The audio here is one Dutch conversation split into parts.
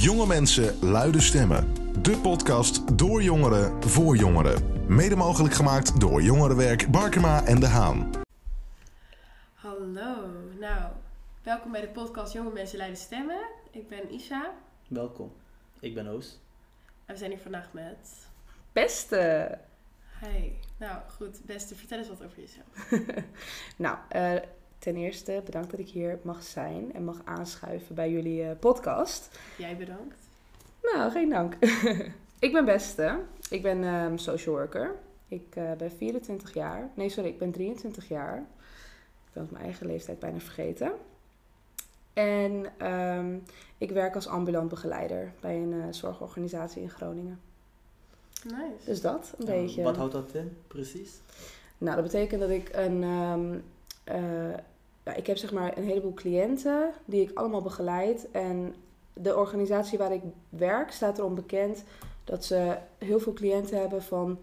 Jonge mensen, luide stemmen. De podcast door jongeren, voor jongeren. Mede mogelijk gemaakt door Jongerenwerk Barkema en De Haan. Hallo, nou, welkom bij de podcast Jonge Mensen Leiden Stemmen. Ik ben Isa Welkom, ik ben Oos. en we zijn hier vandaag met... Beste. Hey, nou goed, beste, vertel eens wat over jezelf. Nou, eh, ten eerste bedankt dat ik hier mag zijn en mag aanschuiven bij jullie eh, podcast. Jij bedankt. Nou, geen dank. ik ben Beste. Ik ben ehm, social worker. Ik eh, ben 24 jaar. Nee, sorry, ik ben 23 jaar. Ik ben mijn eigen leeftijd bijna vergeten. En ehm, ik werk als ambulant begeleider bij een eh, zorgorganisatie in Groningen. Nice. Dus dat, een beetje. Wat houdt dat in, precies? Nou, dat betekent dat ik een. ehm, eh, ik heb zeg maar een heleboel cliënten die ik allemaal begeleid. En de organisatie waar ik werk staat erom bekend dat ze heel veel cliënten hebben van.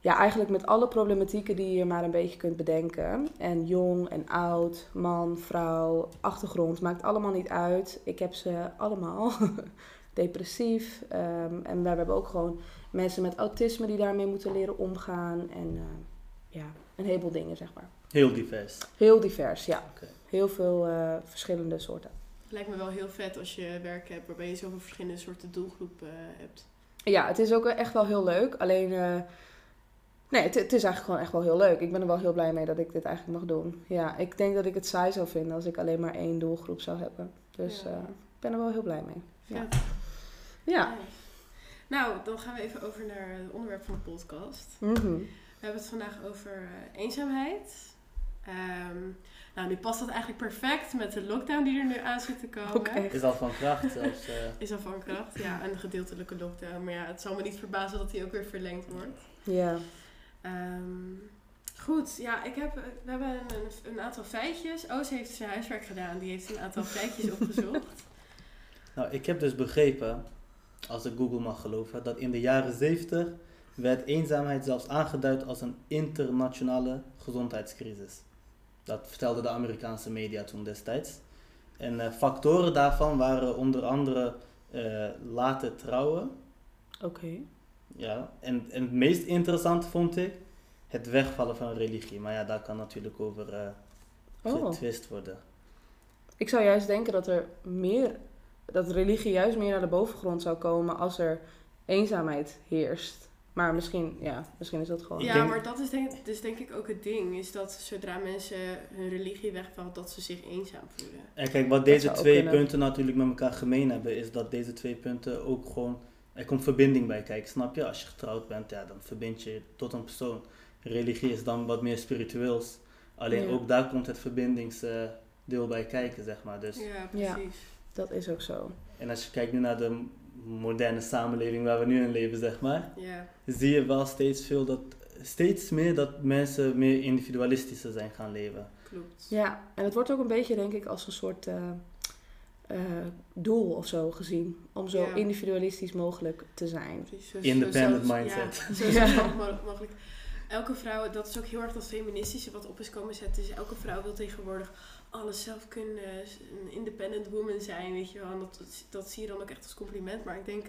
Ja, eigenlijk met alle problematieken die je maar een beetje kunt bedenken. En jong en oud, man, vrouw, achtergrond, maakt allemaal niet uit. Ik heb ze allemaal. Depressief. ehm, en we hebben ook gewoon mensen met autisme die daarmee moeten leren omgaan. En eh, ja, een heleboel dingen, zeg maar. Heel divers. Heel divers, ja. Oké. Heel veel eh, verschillende soorten. Lijkt me wel heel vet als je werk hebt waarbij je zoveel verschillende soorten doelgroepen eh, hebt. Ja, het is ook echt wel heel leuk. Alleen, eh, nee, het, het is eigenlijk gewoon echt wel heel leuk. Ik ben er wel heel blij mee dat ik dit eigenlijk mag doen. Ja, ik denk dat ik het saai zou vinden als ik alleen maar één doelgroep zou hebben. Dus Ja. eh, ik ben er wel heel blij mee. Ja. Ja. Nice. Nou, dan gaan we even over naar het onderwerp van de podcast. Mhm. We hebben het vandaag over eh, eenzaamheid. Ehm, nou, nu past dat eigenlijk perfect met de lockdown die er nu aan zit te komen. Ook echt. Is al van kracht zelfs. eh, Is al van kracht, ja, een gedeeltelijke lockdown. Maar ja, het zal me niet verbazen dat die ook weer verlengd wordt. Ja. Ehm, goed, ja, ik heb, we hebben een, een aantal feitjes. Oos heeft zijn huiswerk gedaan, die heeft een aantal feitjes opgezocht. nou, ik heb dus begrepen, als ik Google mag geloven, dat in de jaren 70 werd eenzaamheid zelfs aangeduid als een internationale gezondheidscrisis. Dat vertelde de Amerikaanse media toen destijds. En eh, factoren daarvan waren onder andere eh laten trouwen, Oké. Ja, en, en het meest interessante vond ik het wegvallen van religie. Maar ja, daar kan natuurlijk over eh Oh. getwist worden. Ik zou juist denken dat er meer, dat religie juist meer naar de bovengrond zou komen als er eenzaamheid heerst. Maar misschien, ja, misschien is dat gewoon. Ja, maar dat is denk, dus denk ik ook het ding. Is dat zodra mensen hun religie wegvalt, dat ze zich eenzaam voelen. En kijk, wat deze twee punten natuurlijk met elkaar gemeen hebben, is dat deze twee punten ook gewoon. Er komt verbinding bij kijken, snap je? Als je getrouwd bent, ja, dan verbind je je tot een persoon. Religie is dan wat meer spiritueels. Alleen Ja. ook daar komt het verbindingsdeel bij kijken, zeg maar. Dus, Ja, Ja. precies. Dat is ook zo. En als je kijkt nu naar de moderne samenleving waar we nu in leven, zeg maar. Ja. zie je wel steeds veel dat steeds meer dat mensen meer individualistischer zijn gaan leven. klopt. Ja, en het wordt ook een beetje, denk ik, als een soort eh, eh, doel of zo gezien. Om zo individualistisch mogelijk te zijn. Precies, zo- Independent zo- mindset. Ja, zo zelf mogelijk. Elke vrouw, dat is ook heel erg dat feministische wat op is komen zetten. Dus elke vrouw wil tegenwoordig alles zelf kunnen, een independent woman zijn, weet je wel. En dat, dat zie je dan ook echt als compliment. Maar ik denk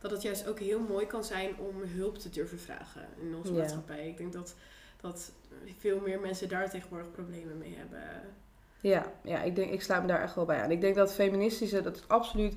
dat het juist ook heel mooi kan zijn om hulp te durven vragen in onze maatschappij. Ik denk dat, dat veel meer mensen daar tegenwoordig problemen mee hebben. Ja, ja ik, denk, ik sluit me daar echt wel bij aan. Ik denk dat feministische, dat is absoluut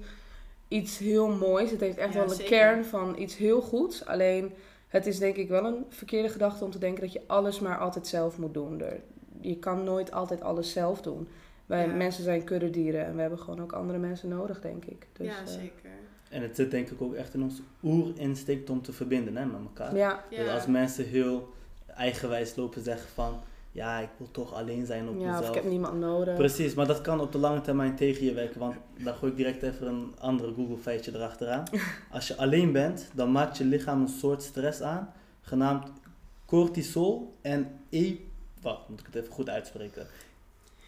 iets heel moois. Het heeft echt Ja, wel een zeker. kern van iets heel goeds. Alleen, het is denk ik wel een verkeerde gedachte om te denken dat je alles maar altijd zelf moet doen. Er, je kan nooit altijd alles zelf doen. Wij Ja. mensen zijn kuddedieren en we hebben gewoon ook andere mensen nodig, denk ik. Dus, ja, eh, zeker. En het zit denk ik ook echt in ons oerinstinct om te verbinden hè, met elkaar. ja, Dus Ja. als mensen heel eigenwijs lopen zeggen van, ja, ik wil toch alleen zijn op ja, of ik mezelf. heb niemand nodig. Precies, maar dat kan op de lange termijn tegen je werken, want daar gooi ik direct even een andere Google feitje erachteraan. Als je alleen bent, dan maakt je lichaam een soort stress aan, genaamd cortisol en e... Wacht, moet ik het even goed uitspreken.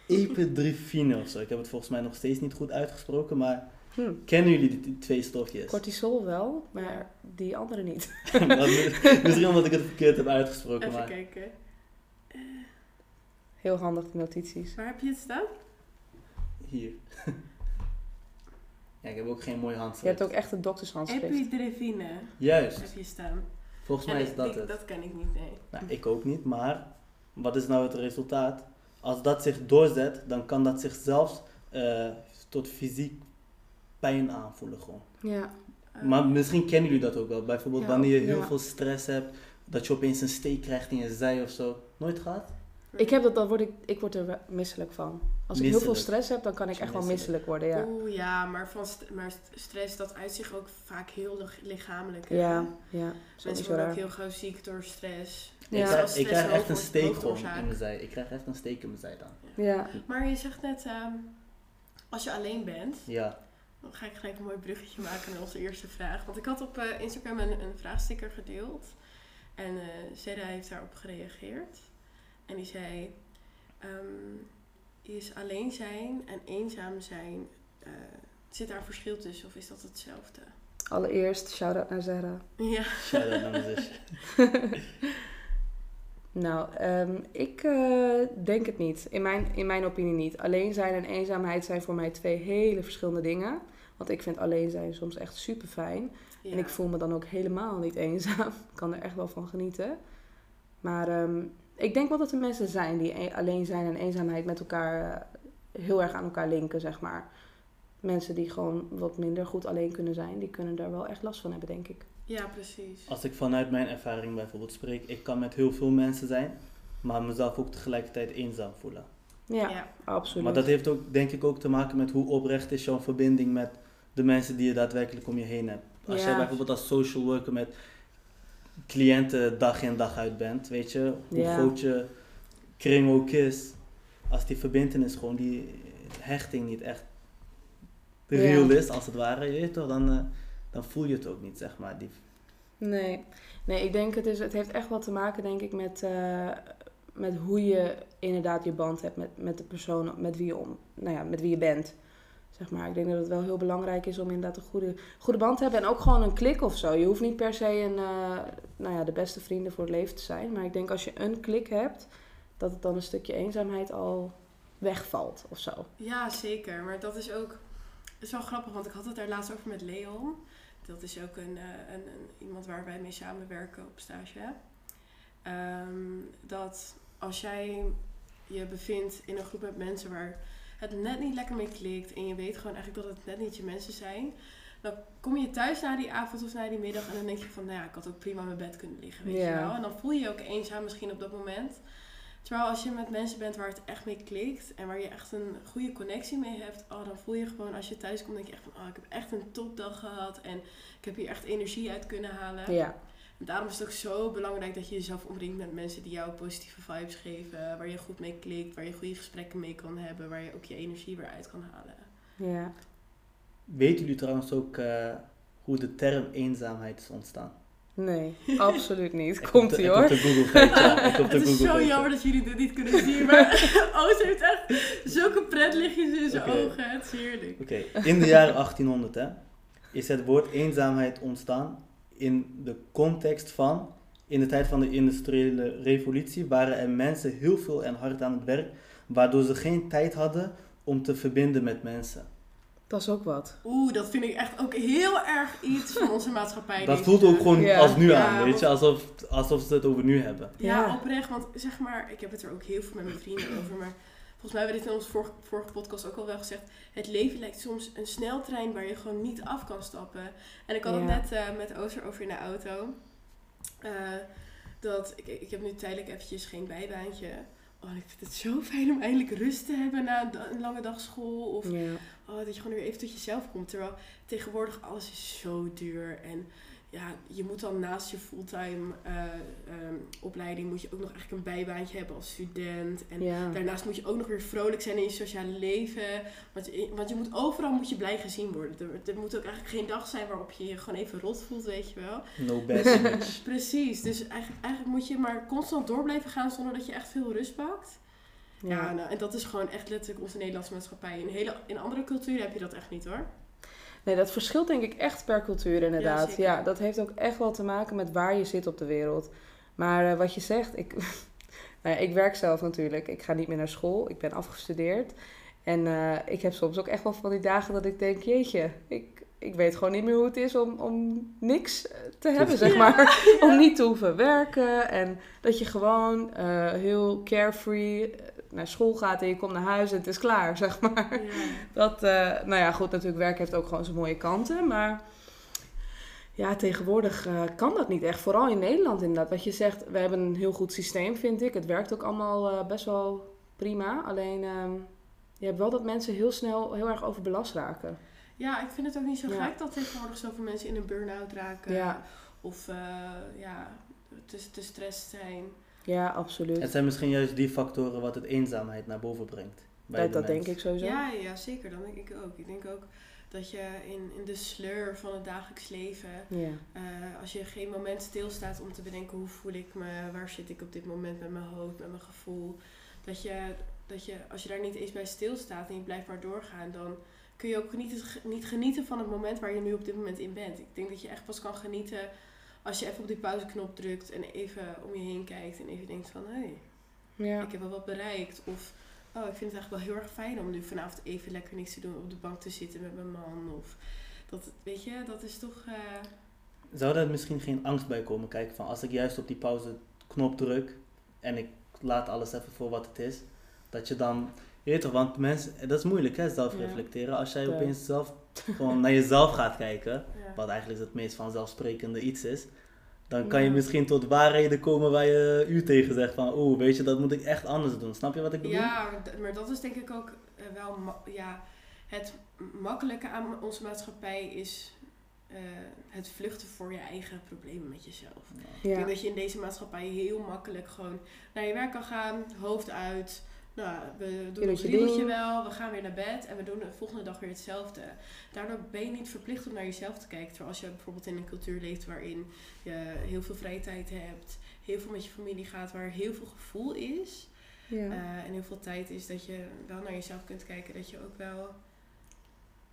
Epidrifine of zo. Ik heb het volgens mij nog steeds niet goed uitgesproken, maar Hm. kennen jullie die, die twee stofjes? Cortisol wel, maar die andere niet. Dat- Misschien omdat ik het verkeerd heb uitgesproken, Even maar kijken. Heel handig, de notities. Waar heb je het staan? hier. Ja, ik heb ook geen mooi Je handschrift. hebt ook echt een doktershandschrift. Epidrevine Juist. heb je staan. Volgens Ja, mij is dat ik- het. Dat ken ik niet, nee. Nou, ik ook niet, maar wat is nou het resultaat? Als dat zich doorzet, dan kan dat zich zelfs eh, tot fysiek pijn aanvoelen gewoon. Ja. Maar misschien kennen jullie dat ook wel. Bijvoorbeeld Ja, wanneer je heel ja. veel stress hebt, dat je opeens een steek krijgt in je zij of zo. Nooit gehad? Ik heb dat, dan word ik, ik word er misselijk van. Als ik heel veel stress heb, dan kan ik echt wel Misselijk. worden, ja. Oeh, ja, maar, van st- maar st- stress, dat uit zich ook vaak heel lich- lichamelijk. hè? Ja, ja. Mensen worden ook heel gauw ziek door stress. Ja. Ik, krijg, ik krijg echt een steek in mijn zij. Ik krijg echt een steek in mijn zij dan. Ja. Maar je zegt net, ehm, als je alleen bent, Ja. dan ga ik gelijk een mooi bruggetje maken naar onze eerste vraag. Want ik had op eh, Instagram een, een vraagsticker gedeeld. En eh Zedda heeft daarop gereageerd. En die zei, ehm, is alleen zijn en eenzaam zijn, eh, zit daar een verschil tussen of is dat hetzelfde? Allereerst, shout-out naar Zara. Ja. Shout-out naar mijn zusje. Nou, ehm, ik eh, denk het niet. In mijn, in mijn opinie niet. Alleen zijn en eenzaamheid zijn voor mij twee hele verschillende dingen. Want ik vind alleen zijn soms echt super fijn. ja. En ik voel me dan ook helemaal niet eenzaam. Ik kan er echt wel van genieten. Maar ehm, ik denk wel dat er mensen zijn die e- alleen zijn en eenzaamheid met elkaar eh, heel erg aan elkaar linken, zeg maar. Mensen die gewoon wat minder goed alleen kunnen zijn, die kunnen daar wel echt last van hebben, denk ik. Ja, precies. Als ik vanuit mijn ervaring bijvoorbeeld spreek, ik kan met heel veel mensen zijn, maar mezelf ook tegelijkertijd eenzaam voelen. Ja, ja. absoluut. Maar dat heeft ook, denk ik, ook te maken met hoe oprecht is jouw verbinding met de mensen die je daadwerkelijk om je heen hebt. Als Ja. jij bijvoorbeeld als social worker met cliënten dag in dag uit bent, weet je, hoe Ja. groot je kring ook is, als die verbindenis gewoon, die hechting niet echt Ja. real is, als het ware, je weet toch, dan, eh, dan voel je het ook niet, zeg maar. Die, Nee, nee ik denk het, is, het heeft echt wat te maken, denk ik, met, eh, met hoe je inderdaad je band hebt met, met de persoon met wie, je om, nou ja, met wie je bent. Zeg maar. Ik denk dat het wel heel belangrijk is om inderdaad een goede, goede band te hebben. En ook gewoon een klik of zo. Je hoeft niet per se een, eh, nou ja, de beste vrienden voor het leven te zijn. Maar ik denk als je een klik hebt, dat het dan een stukje eenzaamheid al wegvalt of zo. Ja, zeker. Maar dat is ook het is wel grappig, want ik had het daar laatst over met Leon. Dat is ook een, eh, een, een, iemand waar wij mee samenwerken op stage. Ehm, dat als jij je bevindt in een groep met mensen waar het net niet lekker mee klikt en je weet gewoon eigenlijk dat het net niet je mensen zijn, dan kom je thuis na die avond of na die middag en dan denk je van, nou ja, ik had ook prima in mijn bed kunnen liggen, weet je wel. En dan voel je je ook eenzaam misschien op dat moment. Terwijl als je met mensen bent waar het echt mee klikt en waar je echt een goede connectie mee hebt, oh, dan voel je gewoon als je thuis komt, denk je echt van, oh, ik heb echt een topdag gehad en ik heb hier echt energie uit kunnen halen. Ja, En daarom is het ook zo belangrijk dat je jezelf omringt met mensen die jou positieve vibes geven, waar je goed mee klikt, waar je goede gesprekken mee kan hebben, waar je ook je energie weer uit kan halen. ja. Weten jullie trouwens ook eh, hoe de term eenzaamheid is ontstaan? Nee, absoluut niet. Komt ie ik hoor. op de Google feitje, ja, ik op de Het is Google zo jammer dat jullie dit niet kunnen zien, maar Oost heeft echt zulke pretlichtjes in zijn ogen. Het is heerlijk. Oké, in de jaren 1800 hè, is het woord eenzaamheid ontstaan in de context van, in de tijd van de industriële revolutie waren er mensen heel veel en hard aan het werk, waardoor ze geen tijd hadden om te verbinden met mensen. Dat is ook wat. Oeh, dat vind ik echt ook heel erg iets van onze maatschappij. Dat voelt ook gewoon Ja. als nu Ja, aan, weet je, alsof, alsof ze het over nu hebben. Ja, Ja. oprecht. Want zeg maar, ik heb het er ook heel veel met mijn vrienden over. Maar volgens mij hebben we dit in onze vorige, vorige podcast ook al wel gezegd. Het leven lijkt soms een sneltrein waar je gewoon niet af kan stappen. En ik had het net eh, met Ooster over in de auto. Eh, dat ik, ik heb nu tijdelijk eventjes geen bijbaantje. Oh, ik vind het zo fijn om eindelijk rust te hebben na een, lange dag school. Of Ja. oh, dat je gewoon weer even tot jezelf komt. Terwijl tegenwoordig alles is zo duur. En ja, je moet dan naast je fulltime eh, ehm, opleiding moet je ook nog eigenlijk een bijbaantje hebben als student. En ja. daarnaast moet je ook nog weer vrolijk zijn in je sociale leven. Want je, want je moet overal moet je blij gezien worden. Er, er moet ook eigenlijk geen dag zijn waarop je je gewoon even rot voelt, weet je wel. No bad image. Precies, dus eigenlijk, eigenlijk moet je maar constant door blijven gaan zonder dat je echt veel rust pakt. Ja, Ja. nou, en dat is gewoon echt letterlijk onze Nederlandse maatschappij. In, hele, in andere culturen heb je dat echt niet hoor. Nee, dat verschilt denk ik echt per cultuur inderdaad. Ja, dat heeft ook echt wel te maken met waar je zit op de wereld. Maar eh, wat je zegt, ik, nou ja, ik werk zelf natuurlijk. Ik ga niet meer naar school. Ik ben afgestudeerd. En eh, ik heb soms ook echt wel van die dagen dat ik denk, jeetje, ik, ik weet gewoon niet meer hoe het is om, om niks eh, te hebben, zeg Ja, maar. Om niet te hoeven werken. En dat je gewoon eh, heel carefree naar school gaat en je komt naar huis en het is klaar, zeg maar. Ja. Dat, eh, nou ja, goed, natuurlijk werk heeft ook gewoon zijn mooie kanten, maar ja, tegenwoordig eh, kan dat niet echt. Vooral in Nederland inderdaad. Wat je zegt, we hebben een heel goed systeem, vind ik. Het werkt ook allemaal eh, best wel prima. Alleen, ehm, je hebt wel dat mensen heel snel heel erg overbelast raken. Ja, ik vind het ook niet zo Ja. gek dat tegenwoordig zoveel mensen in een burn-out raken. Ja. Of ja, te, te stressed zijn. Ja, absoluut. Het zijn misschien juist die factoren wat het eenzaamheid naar boven brengt. bij dat de dat mens. denk ik sowieso. Ja, ja, zeker. Dat denk ik ook. Ik denk ook dat je in, in de sleur van het dagelijks leven, Ja. eh, als je geen moment stilstaat om te bedenken hoe voel ik me, waar zit ik op dit moment met mijn hoofd, met mijn gevoel, dat je, dat je als je daar niet eens bij stilstaat en je blijft maar doorgaan, dan kun je ook niet, niet genieten van het moment waar je nu op dit moment in bent. Ik denk dat je echt pas kan genieten als je even op die pauzeknop drukt en even om je heen kijkt en even denkt van hé, hey, Ja. ik heb wel wat bereikt. Of oh, ik vind het eigenlijk wel heel erg fijn om nu vanavond even lekker niks te doen, op de bank te zitten met mijn man. Of dat, weet je, dat is toch. eh, Zou daar misschien geen angst bij komen kijken van als ik juist op die pauze knop druk en ik laat alles even voor wat het is, dat je dan, je weet toch, want mensen, dat is moeilijk hè, zelf Ja. reflecteren. Als jij Ja. opeens zelf gewoon naar jezelf gaat kijken, ja. wat eigenlijk het meest vanzelfsprekende iets is, dan kan je misschien tot waarheden komen waar je u tegen zegt van, oeh, weet je, dat moet ik echt anders doen. Snap je wat ik bedoel? Ja, maar dat is denk ik ook eh, wel ja, het makkelijke aan onze maatschappij is eh, het vluchten voor je eigen problemen met jezelf. Ik Ja. denk dat je in deze maatschappij heel makkelijk gewoon naar je werk kan gaan, hoofd uit. Nou, we doen ons je riedeltje wel, we gaan weer naar bed en we doen de volgende dag weer hetzelfde. Daardoor ben je niet verplicht om naar jezelf te kijken. Terwijl als je bijvoorbeeld in een cultuur leeft waarin je heel veel vrije tijd hebt, heel veel met je familie gaat, waar heel veel gevoel is Ja. eh, en heel veel tijd is, dat je wel naar jezelf kunt kijken. Dat je ook wel,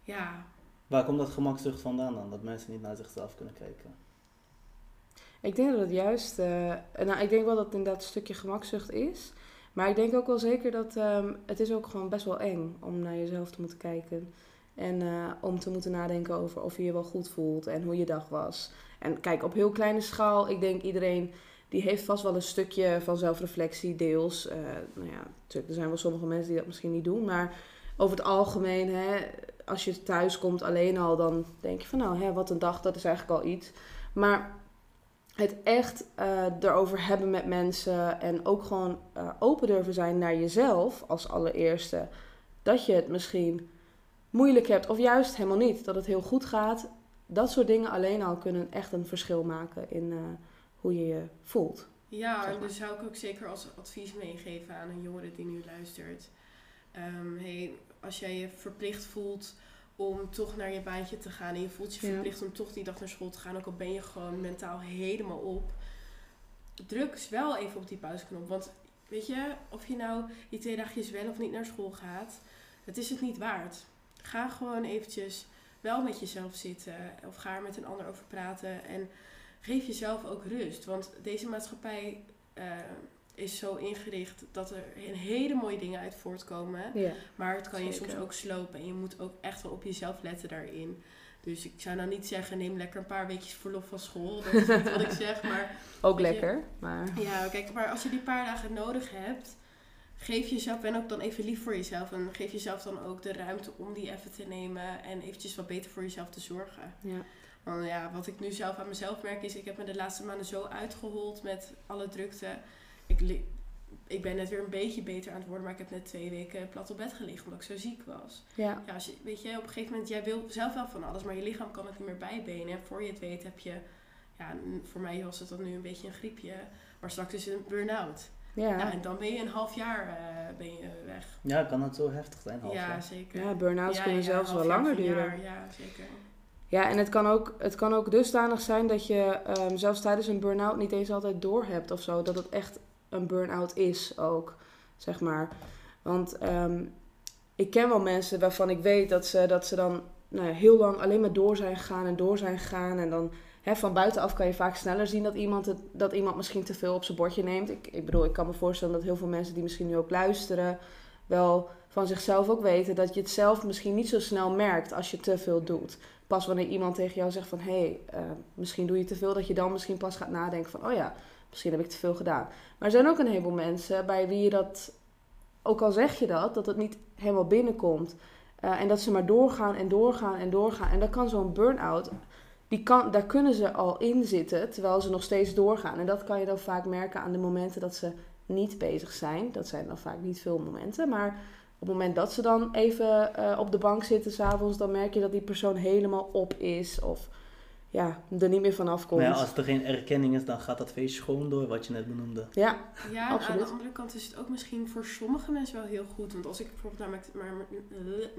ja, Waar komt dat gemakzucht vandaan dan? Dat mensen niet naar zichzelf kunnen kijken? Ik denk dat het juist, eh, nou ik denk wel dat het inderdaad een stukje gemakzucht is. Maar ik denk ook wel zeker dat ehm, het is ook gewoon best wel eng om naar jezelf te moeten kijken. En eh, om te moeten nadenken over of je je wel goed voelt en hoe je dag was. En kijk, op heel kleine schaal, ik denk iedereen die heeft vast wel een stukje van zelfreflectie, deels. Eh, nou ja, natuurlijk, er zijn wel sommige mensen die dat misschien niet doen. Maar over het algemeen, hè, als je thuis komt alleen al, dan denk je van nou, hè, wat een dag, dat is eigenlijk al iets. Maar het echt eh, erover hebben met mensen en ook gewoon eh, open durven zijn naar jezelf als allereerste. Dat je het misschien moeilijk hebt of juist helemaal niet, dat het heel goed gaat. Dat soort dingen alleen al kunnen echt een verschil maken in eh, hoe je je voelt. Ja, Zeg en maar. dus zou ik ook zeker als advies meegeven aan een jongere die nu luistert. Ehm, hey, als jij je verplicht voelt om toch naar je baantje te gaan en je voelt je Ja. verplicht om toch die dag naar school te gaan, ook al ben je gewoon mentaal helemaal op, druk eens wel even op die pauzeknop. Want weet je, of je nou die twee dagjes wel of niet naar school gaat, het is het niet waard. Ga gewoon eventjes wel met jezelf zitten of ga er met een ander over praten en geef jezelf ook rust. Want deze maatschappij eh, is zo ingericht dat er een hele mooie dingen uit voortkomen. Ja. Maar het kan je soms ook slopen. En je moet ook echt wel op jezelf letten daarin. Dus ik zou nou niet zeggen, neem lekker een paar weekjes verlof van school. Dat is niet wat ik zeg. Maar Ook je- lekker, maar ja, kijk, maar als je die paar dagen nodig hebt, geef jezelf, en ook dan even lief voor jezelf. En geef jezelf dan ook de ruimte om die even te nemen. En eventjes wat beter voor jezelf te zorgen. ja. Want ja, wat ik nu zelf aan mezelf merk is, ik heb me de laatste maanden zo uitgehold met alle drukte. Ik, ik ben net weer een beetje beter aan het worden, maar ik heb net twee weken plat op bed gelegen omdat ik zo ziek was. ja. Ja, als je, weet je, op een gegeven moment, jij wil zelf wel van alles, maar je lichaam kan het niet meer bijbenen. En voor je het weet heb je, ja, voor mij was het dan nu een beetje een griepje, maar straks is het een burn-out. Ja. Ja. en dan ben je een half jaar eh, ben je weg. Ja, kan het zo heftig zijn? half ja, jaar? zeker. ja, burn-outs Ja, kunnen ja, zelfs wel langer duren. jaar, Ja, zeker. Ja, en het kan ook, het kan ook dusdanig zijn dat je ehm, zelfs tijdens een burn-out niet eens altijd doorhebt of zo. Dat het echt een burn-out is ook, zeg maar. Want ehm, ik ken wel mensen waarvan ik weet dat ze, dat ze dan nou ja, heel lang alleen maar door zijn gegaan en door zijn gegaan. En dan hè, van buitenaf kan je vaak sneller zien dat iemand, het, dat iemand misschien te veel op zijn bordje neemt. Ik, ik bedoel, ik kan me voorstellen dat heel veel mensen die misschien nu ook luisteren, wel van zichzelf ook weten dat je het zelf misschien niet zo snel merkt als je te veel doet. Pas wanneer iemand tegen jou zegt van hé, hey, eh, misschien doe je te veel, dat je dan misschien pas gaat nadenken van oh ja, misschien heb ik te veel gedaan. Maar er zijn ook een heleboel mensen bij wie je dat, ook al zeg je dat, dat het niet helemaal binnenkomt. Eh, en dat ze maar doorgaan en doorgaan en doorgaan. En dan kan zo'n burn-out, die kan, daar kunnen ze al in zitten terwijl ze nog steeds doorgaan. En dat kan je dan vaak merken aan de momenten dat ze niet bezig zijn. Dat zijn dan vaak niet veel momenten, maar op het moment dat ze dan even eh, op de bank zitten s'avonds, dan merk je dat die persoon helemaal op is of ja, er niet meer vanaf komt. Maar ja, als er geen erkenning is, dan gaat dat feestje gewoon door, wat je net benoemde. Ja, Ja, en aan Absoluut. de andere kant is het ook misschien voor sommige mensen wel heel goed. Want als ik bijvoorbeeld naar, maar-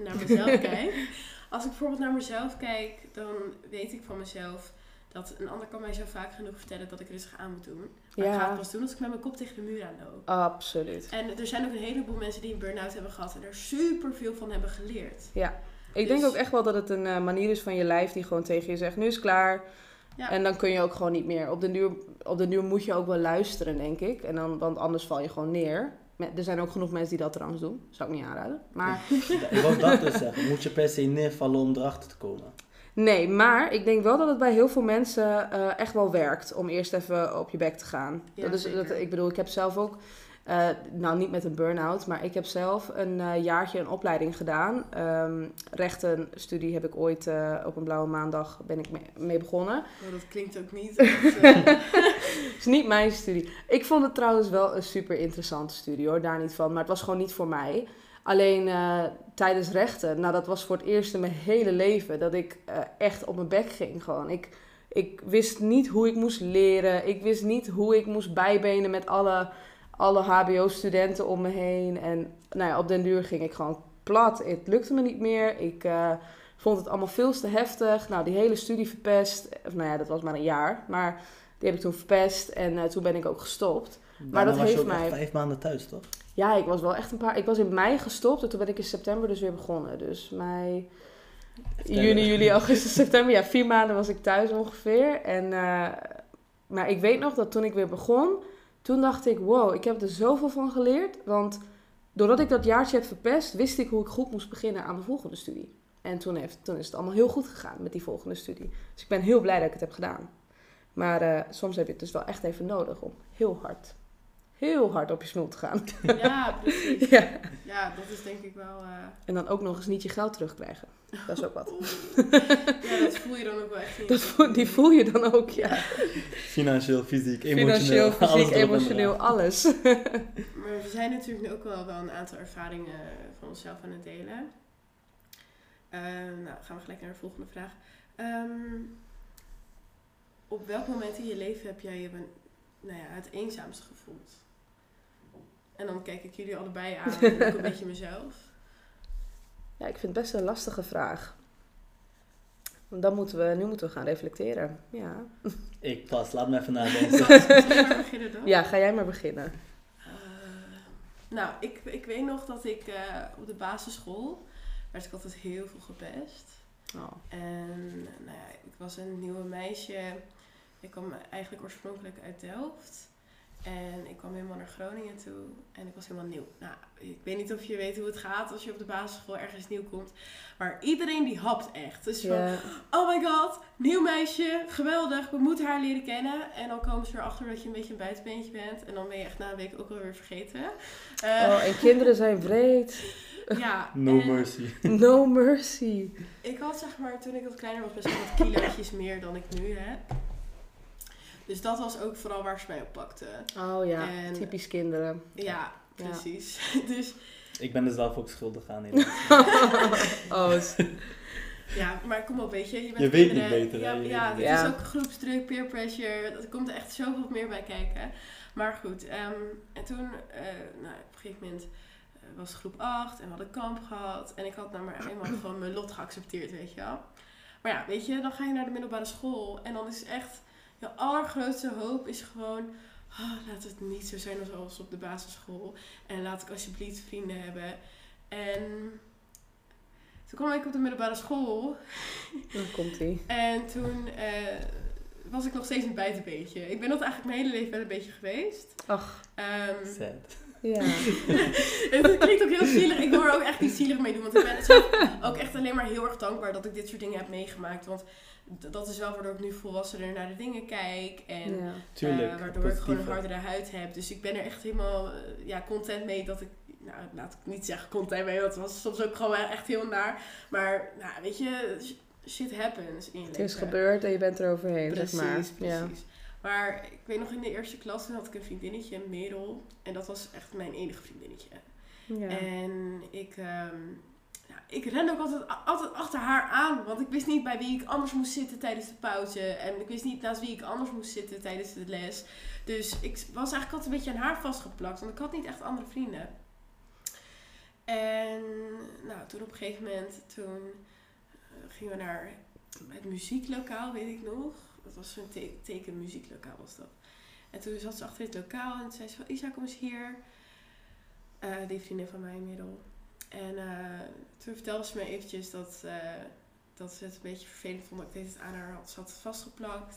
naar mezelf kijk, als ik bijvoorbeeld naar mezelf kijk, dan weet ik van mezelf dat een ander kan mij zo vaak genoeg vertellen dat ik rustig aan moet doen. Maar ik ga Ja. het pas doen als ik met mijn kop tegen de muur aanloop. absoluut. En er zijn ook een heleboel mensen die een burn-out hebben gehad en er super veel van hebben geleerd. Ik denk Dus- ook echt wel dat het een eh, manier is van je lijf die gewoon tegen je zegt, nu is het klaar. Ja. En dan kun je ook gewoon niet meer. Op de duur, op de duur moet je ook wel luisteren, denk ik. En dan, want anders val je gewoon neer. Er zijn ook genoeg mensen die dat trouwens doen. Zou ik niet aanraden. Maar Ik wou dat dus zeggen. Moet je per se neervallen om erachter te komen? Nee, maar ik denk wel dat het bij heel veel mensen eh, echt wel werkt om eerst even op je bek te gaan. Ja, dat is, dat, ik bedoel, ik heb zelf ook, eh, nou niet met een burn-out, maar ik heb zelf een eh, jaartje een opleiding gedaan. Ehm rechtenstudie heb ik ooit op een blauwe maandag ben ik mee, mee begonnen. Oh, dat klinkt ook niet. Het is niet mijn studie. Ik vond het trouwens wel een super interessante studie hoor, daar niet van. Maar het was gewoon niet voor mij. Alleen eh, tijdens rechten, nou dat was voor het eerst in mijn hele leven dat ik eh, echt op mijn bek ging gewoon. Ik, ik wist niet hoe ik moest leren. Ik wist niet hoe ik moest bijbenen met alle, alle hbo-studenten om me heen. En nou ja, op den duur ging ik gewoon plat. Het lukte me niet meer. Ik eh, vond het allemaal veel te heftig. Nou, die hele studie verpest. Of nou ja, dat was maar een jaar. Maar die heb ik toen verpest en toen ben ik ook gestopt. Daarna dat was je heeft ook mij- vijf maanden thuis, toch? Ja, ik was wel echt een paar... Ik was in mei gestopt en toen ben ik in september dus weer begonnen. Dus mei, juni, juli, augustus, september. Ja, vier maanden was ik thuis ongeveer. En, eh, maar ik weet nog dat toen ik weer begon, toen dacht ik... Wow, ik heb er zoveel van geleerd. Want doordat ik dat jaartje heb verpest, wist ik hoe ik goed moest beginnen aan mijn volgende studie. En toen, heeft, toen is het allemaal heel goed gegaan met die volgende studie. Dus ik ben heel blij dat ik het heb gedaan. Maar eh, soms heb je het dus wel echt even nodig om heel hard, heel hard op je smul te gaan. ja, precies. ja. Ja, dat is denk ik wel... eh, En dan ook nog eens niet je geld terugkrijgen. Dat is ook wat. ja, dat voel je dan ook wel echt Dat voel, die voel je dan ook, ja. Financieel, fysiek, emotioneel. Financieel, alles fysiek, en emotioneel, alles. Maar we zijn natuurlijk nu ook wel, wel een aantal ervaringen van onszelf aan het delen. Ehm, nou, gaan we gelijk naar de volgende vraag. Ehm, op welk moment in je leven heb jij je ben- nou ja, het eenzaamst gevoeld? En dan kijk ik jullie allebei aan en ook een beetje mezelf. Ja, ik vind het best een lastige vraag. Want Dan moeten we, nu moeten we gaan reflecteren. Ja, Ik pas, laat me even nadenken. Zal zal ik maar beginnen dan? ja ga jij maar beginnen. Eh, nou, ik, ik weet nog dat ik eh, op de basisschool werd ik altijd heel veel gepest. Oh. En nou ja, ik was een nieuwe meisje. Ik kwam eigenlijk oorspronkelijk uit Delft. En ik kwam helemaal naar Groningen toe. En ik was helemaal nieuw. Nou, ik weet niet of je weet hoe het gaat als je op de basisschool ergens nieuw komt. Maar iedereen die hapt echt. Dus van, oh my god, nieuw meisje, geweldig, we moeten haar leren kennen. En dan komen ze erachter dat je een beetje een buitenbeentje bent. En dan ben je echt na een week ook alweer vergeten. Eh, oh, en kinderen zijn wreed. ja, No en mercy. No mercy. Ik had zeg maar, toen ik wat kleiner was, best wel wat kilootjes meer dan ik nu heb. Dus dat was ook vooral waar ze mij op pakte. Oh ja, En- typisch kinderen. Ja, Ja. precies. Dus Ik ben er zelf ook schuldig aan. helaas. oh, het- ja, maar kom op, weet je. Je, bent Je weet kinderen. niet beter? Ja, ja dit beter. is ook groepsdruk, peer pressure. Er komt er echt zoveel meer bij kijken. Maar goed, ehm, en toen, eh, nou, op een gegeven moment eh, was het groep 8 en we hadden kamp gehad. En ik had nou maar eenmaal gewoon mijn lot geaccepteerd, weet je wel. Maar ja, weet je, dan ga je naar de middelbare school. En dan is echt, je allergrootste hoop is gewoon... ah, laat het niet zo zijn zoals op de basisschool. En laat ik alsjeblieft vrienden hebben. En toen kwam ik op de middelbare school. dan komt ie. En toen eh, was ik nog steeds een buitenbeentje. Ik ben dat eigenlijk mijn hele leven wel een beetje geweest. Ach, Sad. Ja. het klinkt ook heel zielig. Ik wil er ook echt niet zielig mee doen. Want ik ben zelf ook echt alleen maar heel erg dankbaar dat ik dit soort dingen heb meegemaakt. Want dat is wel waardoor ik nu volwassener naar de dingen kijk. En ja. Tuurlijk. eh, waardoor ik gewoon een hardere huid heb. Dus ik ben er echt helemaal eh, ja, content mee dat ik... Nou, laat ik niet zeggen content mee, want het was soms ook gewoon echt heel naar. Maar, nou, weet je, sh- shit happens in je Het is gebeurd en je bent er overheen, Precies, zeg maar. Ja. Maar ik weet nog in de eerste klas, toen had ik een vriendinnetje, Merel. En dat was echt mijn enige vriendinnetje. Ja. En ik, ehm, ja, ik rende ook altijd, altijd achter haar aan. Want ik wist niet bij wie ik anders moest zitten tijdens de pauze. En ik wist niet naast wie ik anders moest zitten tijdens de les. Dus ik was eigenlijk altijd een beetje aan haar vastgeplakt. Want ik had niet echt andere vrienden. En nou, toen op een gegeven moment, toen eh, gingen we naar het muzieklokaal, weet ik nog. Dat was zo'n te- tekenmuzieklokaal was dat. En toen zat ze achter het lokaal en zei ze van, Isa, kom eens hier. Eh, die vriendin van mij inmiddels. En eh, toen vertelde ze me eventjes dat, eh, dat ze het een beetje vervelend vond dat ik dit aan haar had zat vastgeplakt.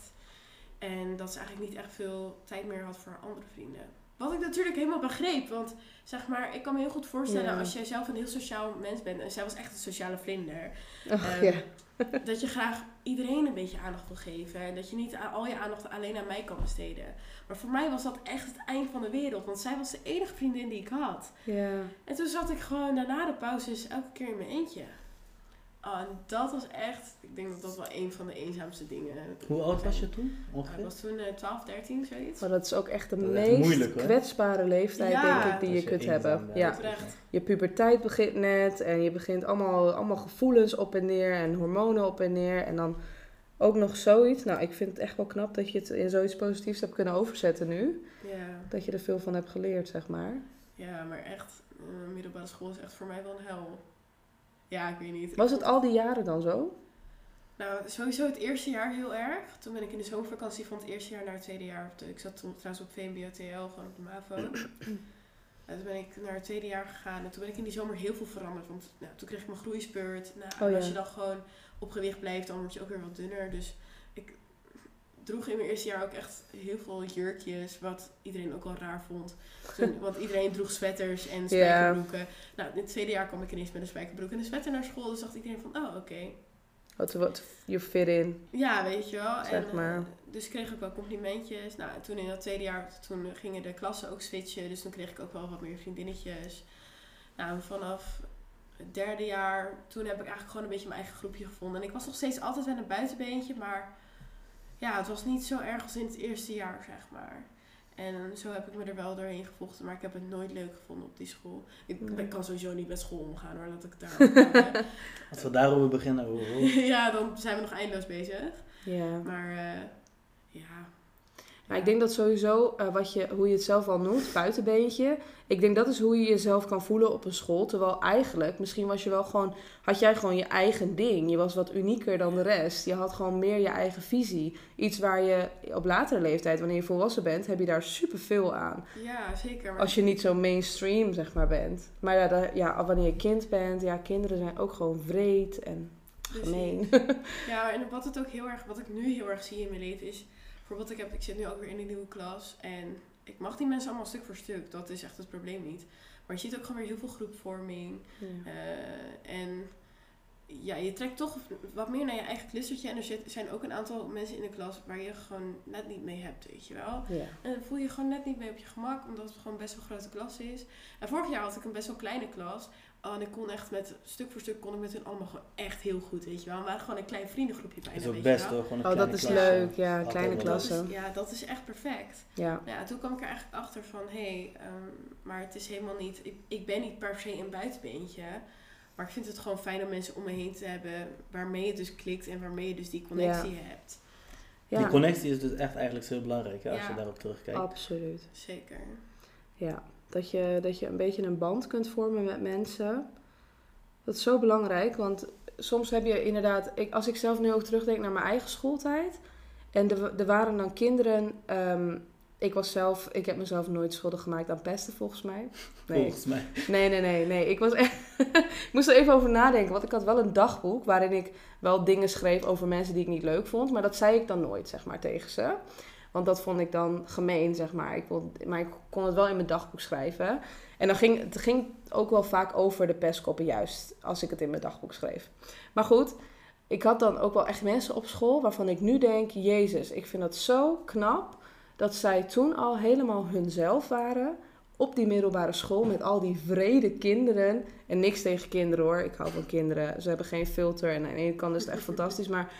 En dat ze eigenlijk niet echt veel tijd meer had voor haar andere vrienden. Wat ik natuurlijk helemaal begreep, want zeg maar, ik kan me heel goed voorstellen Ja. als jij zelf een heel sociaal mens bent en zij was echt een sociale vlinder. Och, Ehm, ja. dat je graag iedereen een beetje aandacht wil geven. En dat je niet al je aandacht alleen aan mij kan besteden. Maar voor mij was dat echt het eind van de wereld. Want zij was de enige vriendin die ik had. ja. En toen zat ik gewoon daarna de pauzes elke keer in mijn eentje. Oh, en dat was echt, ik denk dat dat wel een van de eenzaamste dingen. Hoe oud was je toen? Ik Ongeveer? was toen eh 12, 13, zoiets. Maar dat is ook echt de Dat is echt meest moeilijk, kwetsbare leeftijd, Ja. denk ik, die je je kunt hebben. Ja. Oprecht. Je puberteit begint net en je begint allemaal, allemaal gevoelens op en neer en hormonen op en neer. En dan ook nog zoiets. Nou, ik vind het echt wel knap dat je het in zoiets positiefs hebt kunnen overzetten nu. Ja. Dat je er veel van hebt geleerd, zeg maar. ja, maar echt, eh, middelbare school is echt voor mij wel een hel. Ja, ik weet niet. Was het al die jaren dan zo? Nou, sowieso het eerste jaar heel erg. Toen ben ik in de zomervakantie van het eerste jaar naar het tweede jaar. Ik zat toen trouwens op VMBO-TL, gewoon op de MAVO. En toen ben ik naar het tweede jaar gegaan. En toen ben ik in die zomer heel veel veranderd. Want nou, toen kreeg ik mijn groeispurt. Nou, Oh, ja. als je dan gewoon op gewicht blijft, dan word je ook weer wat dunner. Dus droeg in mijn eerste jaar ook echt heel veel jurkjes. Wat iedereen ook wel raar vond. Toen, want iedereen droeg sweaters en spijkerbroeken. Nou, in het tweede jaar kwam ik ineens met een spijkerbroek en een sweater naar school. Dus dacht iedereen van, oh oké. Wat, wat je fit in. Ja, weet je wel. Zeg en, maar. eh, dus kreeg ik wel complimentjes. Nou, en toen in dat tweede jaar, toen gingen de klassen ook switchen. Dus toen kreeg ik ook wel wat meer vriendinnetjes. Nou, vanaf het derde jaar, toen heb ik eigenlijk gewoon een beetje mijn eigen groepje gevonden. En ik was nog steeds altijd wel een buitenbeentje, maar ja, het was niet zo erg als in het eerste jaar, zeg maar. En zo heb ik me er wel doorheen gevochten, maar ik heb het nooit leuk gevonden op die school. Ik, Nee. ik kan sowieso niet met school omgaan, hoor, dat ik daar Als we daarover beginnen. Ja, dan zijn we nog eindeloos bezig. Ja. Maar eh, ja. Maar ik denk dat sowieso, eh, wat je, hoe je het zelf al noemt, buitenbeentje. Ik denk dat is hoe je jezelf kan voelen op een school. Terwijl eigenlijk, misschien was je wel gewoon, had jij gewoon je eigen ding. Je was wat unieker dan de rest. Je had gewoon meer je eigen visie. Iets waar je op latere leeftijd, wanneer je volwassen bent, heb je daar superveel aan. Ja, zeker. Maar Als je niet zo mainstream, zeg maar, bent. Maar ja, ja, wanneer je kind bent, ja, kinderen zijn ook gewoon vreed en Precies. gemeen. Ja, en wat het ook heel erg, wat ik nu heel erg zie in mijn leven is, bijvoorbeeld ik heb, ik zit nu ook weer in een nieuwe klas en ik mag die mensen allemaal stuk voor stuk. Dat is echt het probleem niet. Maar je ziet ook gewoon weer heel veel groepvorming. Ja. eh, en ja, je trekt toch wat meer naar je eigen clustertje. En er zit, zijn ook een aantal mensen in de klas waar je gewoon net niet mee hebt, weet je wel. Ja. En dan voel je je gewoon net niet mee op je gemak, omdat het gewoon best wel een grote klas is. En vorig jaar had ik een best wel kleine klas. Oh, en ik kon echt met, stuk voor stuk kon ik met hun allemaal gewoon echt heel goed, weet je wel. We waren gewoon een klein vriendengroepje bijna, is ook weet best je wel. hoor, gewoon een Oh, dat is leuk, ja, altijd kleine wel Dat klasse. is, ja, dat is echt perfect. Ja. Nou ja, toen kwam ik er eigenlijk achter van, hé, hey, ehm, maar het is helemaal niet, ik, ik ben niet per se een buitenbeentje. Maar ik vind het gewoon fijn om mensen om me heen te hebben waarmee het dus klikt en waarmee je dus die connectie hebt. Die Ja, connectie is dus echt eigenlijk zo belangrijk hè, als Ja. je daarop terugkijkt. absoluut. Zeker. Ja, dat je, dat je een beetje een band kunt vormen met mensen. Dat is zo belangrijk, want soms heb je inderdaad... Ik, als ik zelf nu ook terugdenk naar mijn eigen schooltijd... en er, er waren dan kinderen... ehm, ik was zelf... Ik heb mezelf nooit schuldig gemaakt aan pesten, volgens mij. Nee, Volgens mij. nee, nee, nee. nee. Ik, was echt, ik moest er even over nadenken, want ik had wel een dagboek... waarin ik wel dingen schreef over mensen die ik niet leuk vond... maar dat zei ik dan nooit, zeg maar, tegen ze... Want dat vond ik dan gemeen, zeg maar. Ik kon, maar ik kon het wel in mijn dagboek schrijven. En dan ging het ging ook wel vaak over de pestkoppen, juist als ik het in mijn dagboek schreef. Maar goed, ik had dan ook wel echt mensen op school waarvan ik nu denk: Jezus, ik vind dat zo knap dat zij toen al helemaal hunzelf waren op die middelbare school met al die vrede kinderen. En niks tegen kinderen hoor, ik hou van kinderen. Ze hebben geen filter en aan de ene kant is echt fantastisch. Maar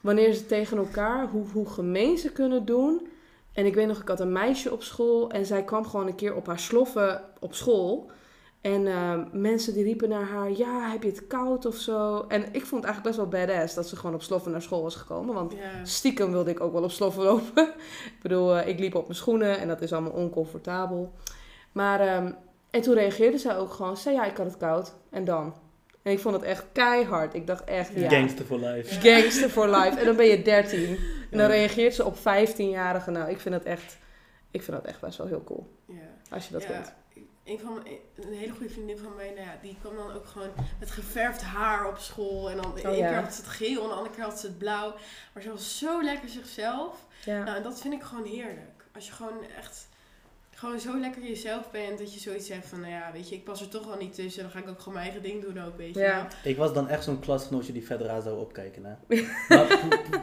wanneer ze tegen elkaar, hoe, hoe gemeen ze kunnen doen. En ik weet nog, ik had een meisje op school en zij kwam gewoon een keer op haar sloffen op school. En uh, mensen die riepen naar haar, ja, heb je het koud of zo? En ik vond het eigenlijk best wel badass dat ze gewoon op sloffen naar school was gekomen. Want stiekem wilde ik ook wel op sloffen lopen. ik bedoel, eh, ik liep op mijn schoenen en dat is allemaal oncomfortabel. Maar, ehm, en toen reageerde zij ook gewoon, zei ja, ik had het koud. En dan? En ik vond het echt keihard. Ik dacht echt, ja. Gangster for life. Gangster for life. En dan ben je 13. En dan reageert ze op 15-jarigen. Nou, ik vind dat echt, ik vind dat echt best wel heel cool. Ja. Als je dat ja, vindt. Een, van mijn, een hele goede vriendin van mij, nou ja, die kwam dan ook gewoon met geverfd haar op school. En dan de Oh, ene ja. keer had ze het geel en de andere keer had ze het blauw. Maar ze was zo lekker zichzelf. Ja. Nou, en dat vind ik gewoon heerlijk. Als je gewoon echt gewoon zo lekker jezelf bent dat je zoiets zegt van, nou ja, weet je, ik pas er toch wel niet tussen. Dan ga ik ook gewoon mijn eigen ding doen ook, weet je Ja. Ik was dan echt zo'n klasgenootje die verder aan zou opkijken. Hè? maar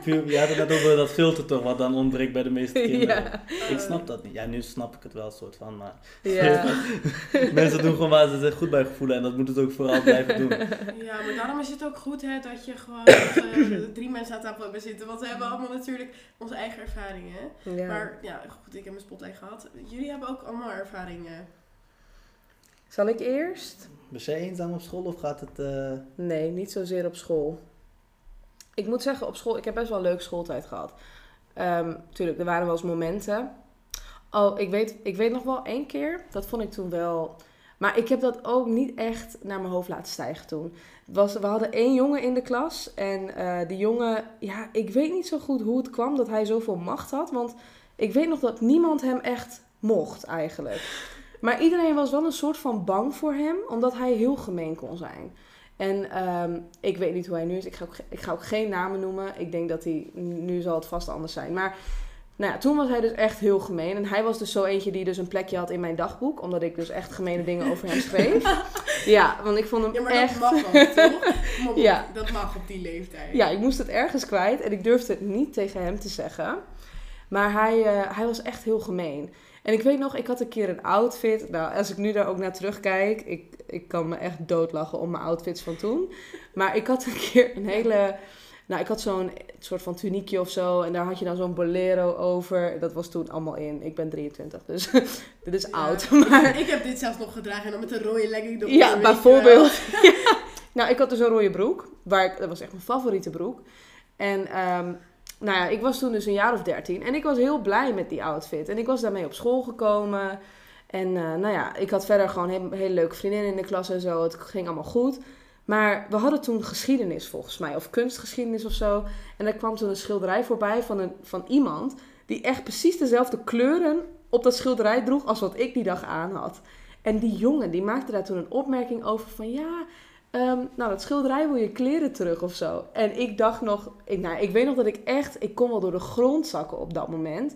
je had het net over dat filter toch, wat dan ontbreekt bij de meeste kinderen. Ja. Ik snap dat niet. Ja, nu snap ik het wel, soort van. Maar Ja. mensen doen gewoon waar ze zich goed bij voelen en dat moeten ze ook vooral blijven doen. Ja, maar daarom is het ook goed hè, dat je gewoon dat, eh, drie mensen aan tafel hebben zitten. Want we hebben allemaal natuurlijk onze eigen ervaringen. hè. Maar ja, goed, ik heb mijn spotlight gehad. Jullie hebben ook allemaal ervaringen. Zal ik eerst? Was jij eenzaam op school of gaat het... eh, Nee, niet zozeer op school. Ik moet zeggen, op school, ik heb best wel een leuke schooltijd gehad. Ehm tuurlijk, er waren wel eens momenten. Oh, ik weet, ik weet nog wel één keer, dat vond ik toen wel... Maar ik heb dat ook niet echt naar mijn hoofd laten stijgen toen. Was, we hadden één jongen in de klas. En eh, die jongen, ja, ik weet niet zo goed hoe het kwam dat hij zoveel macht had. Want ik weet nog dat niemand hem echt mocht eigenlijk. Maar iedereen was wel een soort van bang voor hem, omdat hij heel gemeen kon zijn. En ehm, ik weet niet hoe hij nu is. Ik ga, ook, ik ga ook geen namen noemen. Ik denk dat hij... Nu zal het vast anders zijn. Maar nou ja, toen was hij dus echt heel gemeen. En hij was dus zo eentje die dus een plekje had in mijn dagboek. Omdat ik dus echt gemene dingen over hem schreef. ja, want ik vond hem Ja, maar echt... dat mag ook, toch? Op, Ja. Dat mag op die leeftijd. Ja, ik moest het ergens kwijt. En ik durfde het niet tegen hem te zeggen. Maar hij, eh, hij was echt heel gemeen. En ik weet nog, ik had een keer een outfit. Nou, als ik nu daar ook naar terugkijk, ik, ik kan me echt doodlachen om mijn outfits van toen. Maar ik had een keer een hele... Nou, ik had zo'n soort van tuniekje of zo. En daar had je dan zo'n bolero over. Dat was toen allemaal in. Ik ben 23, dus dit is Ja. oud. Maar Ik heb dit zelfs nog gedragen en dan met een rode legging eronder. ja, bijvoorbeeld. Ja. Nou, ik had dus een rode broek. Waar ik, dat was echt mijn favoriete broek. En ehm, nou ja, ik was toen dus een jaar of dertien. En ik was heel blij met die outfit. En ik was daarmee op school gekomen. En eh, nou ja, ik had verder gewoon hele, leuke vriendinnen in de klas en zo. Het ging allemaal goed. Maar we hadden toen geschiedenis volgens mij. Of kunstgeschiedenis of zo. En er kwam toen een schilderij voorbij van, een, van iemand... die echt precies dezelfde kleuren op dat schilderij droeg... als wat ik die dag aan had. En die jongen, die maakte daar toen een opmerking over van... ja, ehm, nou dat schilderij wil je kleren terug of zo. En ik dacht nog... Ik, nou, ik weet nog dat ik echt... Ik kon wel door de grond zakken op dat moment.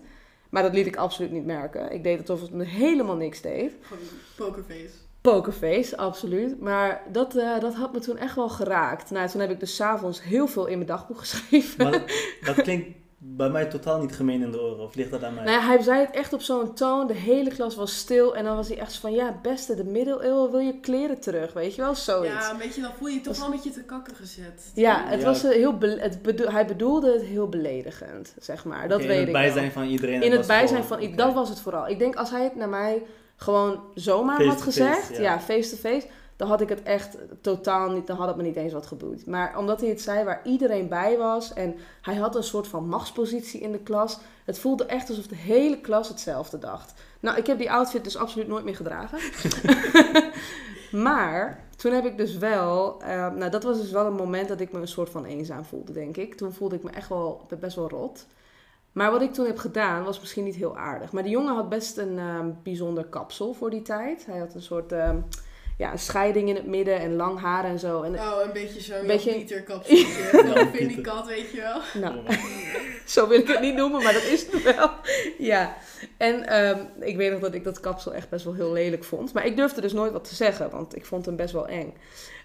Maar dat liet ik absoluut niet merken. Ik deed het alsof het me helemaal niks deed. Gewoon pokerface. Pokerface, absoluut. Maar dat, eh, dat had me toen echt wel geraakt. Nou, toen heb ik dus s'avonds heel veel in mijn dagboek geschreven. maar dat, dat klinkt bij mij totaal niet gemeen in de oren. Of ligt dat aan mij? Nou ja, hij zei het echt op zo'n toon. De hele klas was stil. En dan was hij echt zo van... Ja, beste, de middeleeuwen wil je kleren terug. Weet je wel, zoiets. Ja, een beetje, dan voel je je toch wel een beetje te kakken gezet. Ja, het Ja. was eh, heel be- het bedo- hij bedoelde het heel beledigend, zeg maar. Dat weet in ik het bijzijn wel. van iedereen. In het bijzijn gewoon- van... oké. Dat was het vooral. Ik denk als hij het naar mij gewoon zomaar Face had to gezegd... face, ja, ja. face-to-face... dan had ik het echt totaal niet... dan had het me niet eens wat geboeid. Maar omdat hij het zei waar iedereen bij was... en hij had een soort van machtspositie in de klas... het voelde echt alsof de hele klas hetzelfde dacht. Nou, ik heb die outfit dus absoluut nooit meer gedragen. maar toen heb ik dus wel... eh, nou, dat was dus wel een moment dat ik me een soort van eenzaam voelde, denk ik. Toen voelde ik me echt wel best wel rot. Maar wat ik toen heb gedaan was misschien niet heel aardig. Maar die jongen had best een ehm, bijzonder kapsel voor die tijd. Hij had een soort... ehm, ja, een scheiding in het midden en lang haar en zo. En, Oh, een beetje zo'n Beetje- Pieter Vinnie Pieter. Kat, weet je wel. nou, zo wil ik het niet noemen, maar dat is het wel. Ja, en ehm, ik weet nog dat ik dat kapsel echt best wel heel lelijk vond. Maar ik durfde dus nooit wat te zeggen, want ik vond hem best wel eng.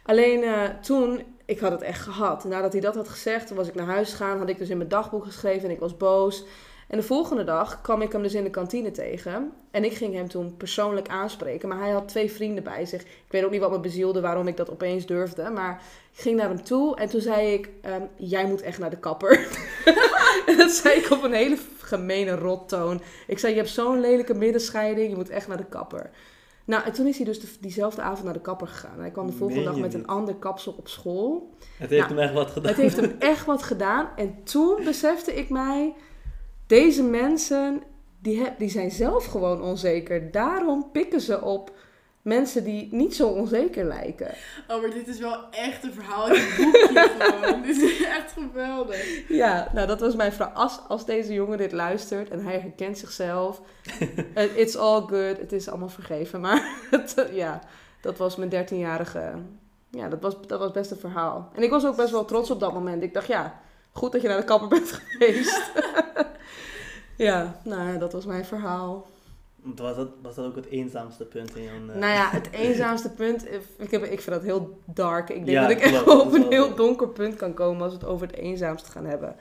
Alleen eh, toen, ik had het echt gehad. Nadat hij dat had gezegd, toen was ik naar huis gegaan, had ik dus in mijn dagboek geschreven en ik was boos. En de volgende dag kwam ik hem dus in de kantine tegen. En ik ging hem toen persoonlijk aanspreken. Maar hij had twee vrienden bij zich. Ik weet ook niet wat me bezielde, waarom ik dat opeens durfde. Maar ik ging naar hem toe en toen zei ik: ehm, Jij moet echt naar de kapper. en dat zei ik op een hele gemene rottoon. Ik zei: Je hebt zo'n lelijke middenscheiding, je moet echt naar de kapper. Nou, en toen is hij dus de- diezelfde avond naar de kapper gegaan. Hij kwam de volgende dag met een ander kapsel op school. Het heeft Nou, hem echt wat gedaan. Het heeft hem echt wat gedaan. En toen besefte ik mij, deze mensen, die, die zijn zelf gewoon onzeker. Daarom pikken ze op mensen die niet zo onzeker lijken. Oh, maar dit is wel echt een verhaal uit een boekje gewoon. Dit is echt geweldig. Ja, nou dat was mijn vraag. Als, als deze jongen dit luistert en hij herkent zichzelf, eh, it's all good, het is allemaal vergeven. Maar het, ja, dat was mijn dertienjarige, ja, dat was, dat was best een verhaal. En ik was ook best wel trots op dat moment. Ik dacht, ja, goed dat je naar de kapper bent geweest. ja, nou ja, dat was mijn verhaal. Want Was dat, was dat ook het eenzaamste punt in jouw... eh, Nou ja, het eenzaamste punt, ik, heb, ik vind dat heel dark. Ik denk Ja, dat ik echt op een heel donker punt kan komen als we het over het eenzaamste gaan hebben.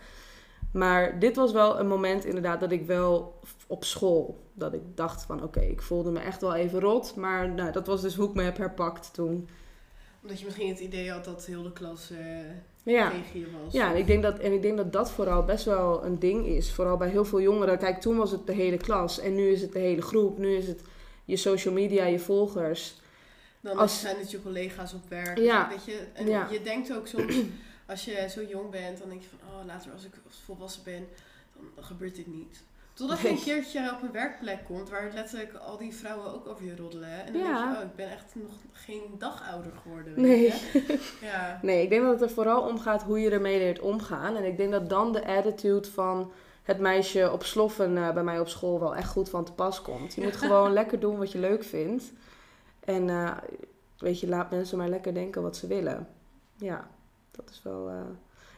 Maar dit was wel een moment inderdaad dat ik wel op school, dat ik dacht van oké, ik voelde me echt wel even rot. Maar nou, dat was dus hoe ik me heb herpakt toen. Omdat je misschien het idee had dat heel de klas eh, Ja. tegen je was. Ja, en ik, denk dat, en ik denk dat dat vooral best wel een ding is. Vooral bij heel veel jongeren. Kijk, toen was het de hele klas en nu is het de hele groep. Nu is het je social media, je volgers. Dan Als- zijn het je collega's op werk. Ja. Weet je, en Ja. je denkt ook soms, als je zo jong bent, dan denk je van, oh, later als ik volwassen ben, dan gebeurt dit niet. Totdat je een keertje op een werkplek komt waar letterlijk al die vrouwen ook over je roddelen. En dan Ja. denk je, oh, ik ben echt nog geen dag ouder geworden. Weet Nee. Je? Ja. Nee, ik denk dat het er vooral om gaat hoe je ermee leert omgaan. En ik denk dat dan de attitude van het meisje op sloffen eh, bij mij op school wel echt goed van te pas komt. Je moet gewoon lekker doen wat je leuk vindt. En eh, weet je, laat mensen maar lekker denken wat ze willen. Ja, dat is wel... eh,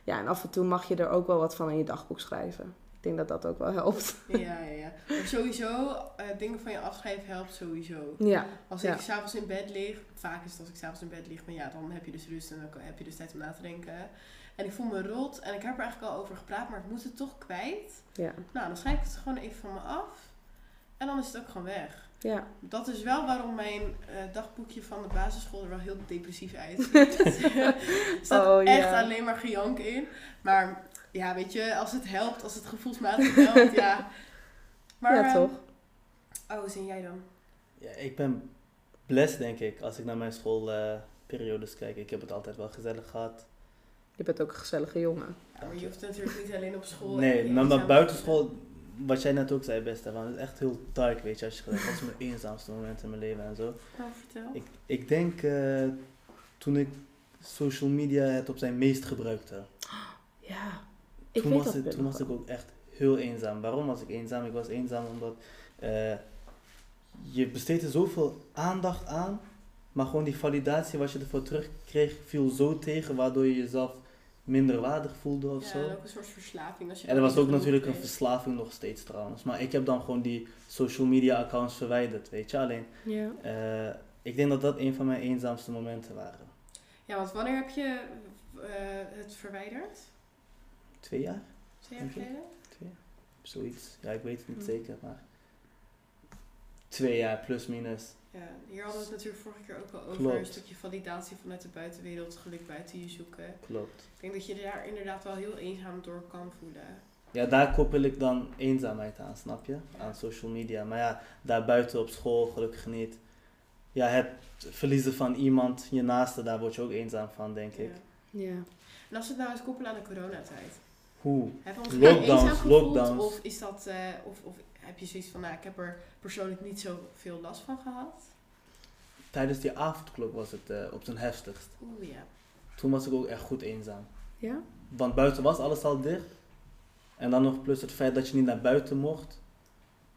Ja, en af en toe mag je er ook wel wat van in je dagboek schrijven. Ik denk dat dat ook wel helpt. Ja, ja, ja. Maar sowieso, eh, dingen van je afschrijven helpt sowieso. Ja, Als Ja. ik s'avonds in bed lig, vaak is het als ik s'avonds in bed lig, maar ja, dan heb je dus rust en dan heb je dus tijd om na te denken. En ik voel me rot en ik heb er eigenlijk al over gepraat, maar ik moet het toch kwijt. ja, Nou, dan schrijf ik het gewoon even van me af. En dan is het ook gewoon weg. ja. Dat is wel waarom mijn eh, dagboekje van de basisschool er wel heel depressief uitziet. er staat Oh, ja. echt alleen maar gejank in. Maar ja, weet je, als het helpt, als het gevoelsmatig helpt, ja. Maar, ja, eh, toch? Oh, hoe zie jij dan? Ja, ik ben blessed, denk ik, als ik naar mijn schoolperiodes kijk. Ik heb het altijd wel gezellig gehad. Je bent ook een gezellige jongen. Ja, maar je hoeft natuurlijk niet alleen op school. Nee, maar, maar buitenschool, wat jij net ook zei, best, van, het is echt heel dark, weet je. Als je gelijk, wat is mijn eenzaamste moment in mijn leven en zo. Nou, vertel. Ik, ik denk eh, toen ik social media het op zijn meest gebruikte. Ja, ik toen weet was, dat ik, toen was ik ook echt heel eenzaam. Waarom was ik eenzaam? Ik was eenzaam omdat eh, je besteedt er zoveel aandacht aan, maar gewoon die validatie wat je ervoor terugkreeg viel zo tegen, waardoor je jezelf minder waardig voelde of Ja, zo. en ook een soort verslaving. Als je En er dat was ook natuurlijk een verslaving nog steeds trouwens. Maar ik heb dan gewoon die social media accounts verwijderd, weet je. Alleen, Ja. eh, ik denk dat dat een van mijn eenzaamste momenten waren. Ja, want wanneer heb je eh, het verwijderd? Twee jaar? Twee jaar geleden? Twee? Zoiets. Ja, ik weet het niet Hm. zeker, maar... Twee jaar, plus minus. Ja, hier hadden we het natuurlijk vorige keer ook al over. Klopt. Een stukje validatie vanuit de buitenwereld, geluk buiten je zoeken. Klopt. Ik denk dat je daar inderdaad wel heel eenzaam door kan voelen. Ja, daar koppel ik dan eenzaamheid aan, snap je? Aan social media. Maar ja, daarbuiten op school gelukkig niet. Ja, het verliezen van iemand, je naaste, daar word je ook eenzaam van, denk ik. Ja. Ja. En als we het nou eens koppelen aan de coronatijd. Hoe? Hebben we ons Lockdowns, gevoeld? Of, is dat, eh, of, of heb je zoiets van, nou, ik heb er persoonlijk niet zoveel last van gehad? Tijdens die avondklok was het eh, op zijn heftigst. Oeh ja. Toen was ik ook echt goed eenzaam. Ja? Want buiten was alles al dicht. En dan nog plus het feit dat je niet naar buiten mocht.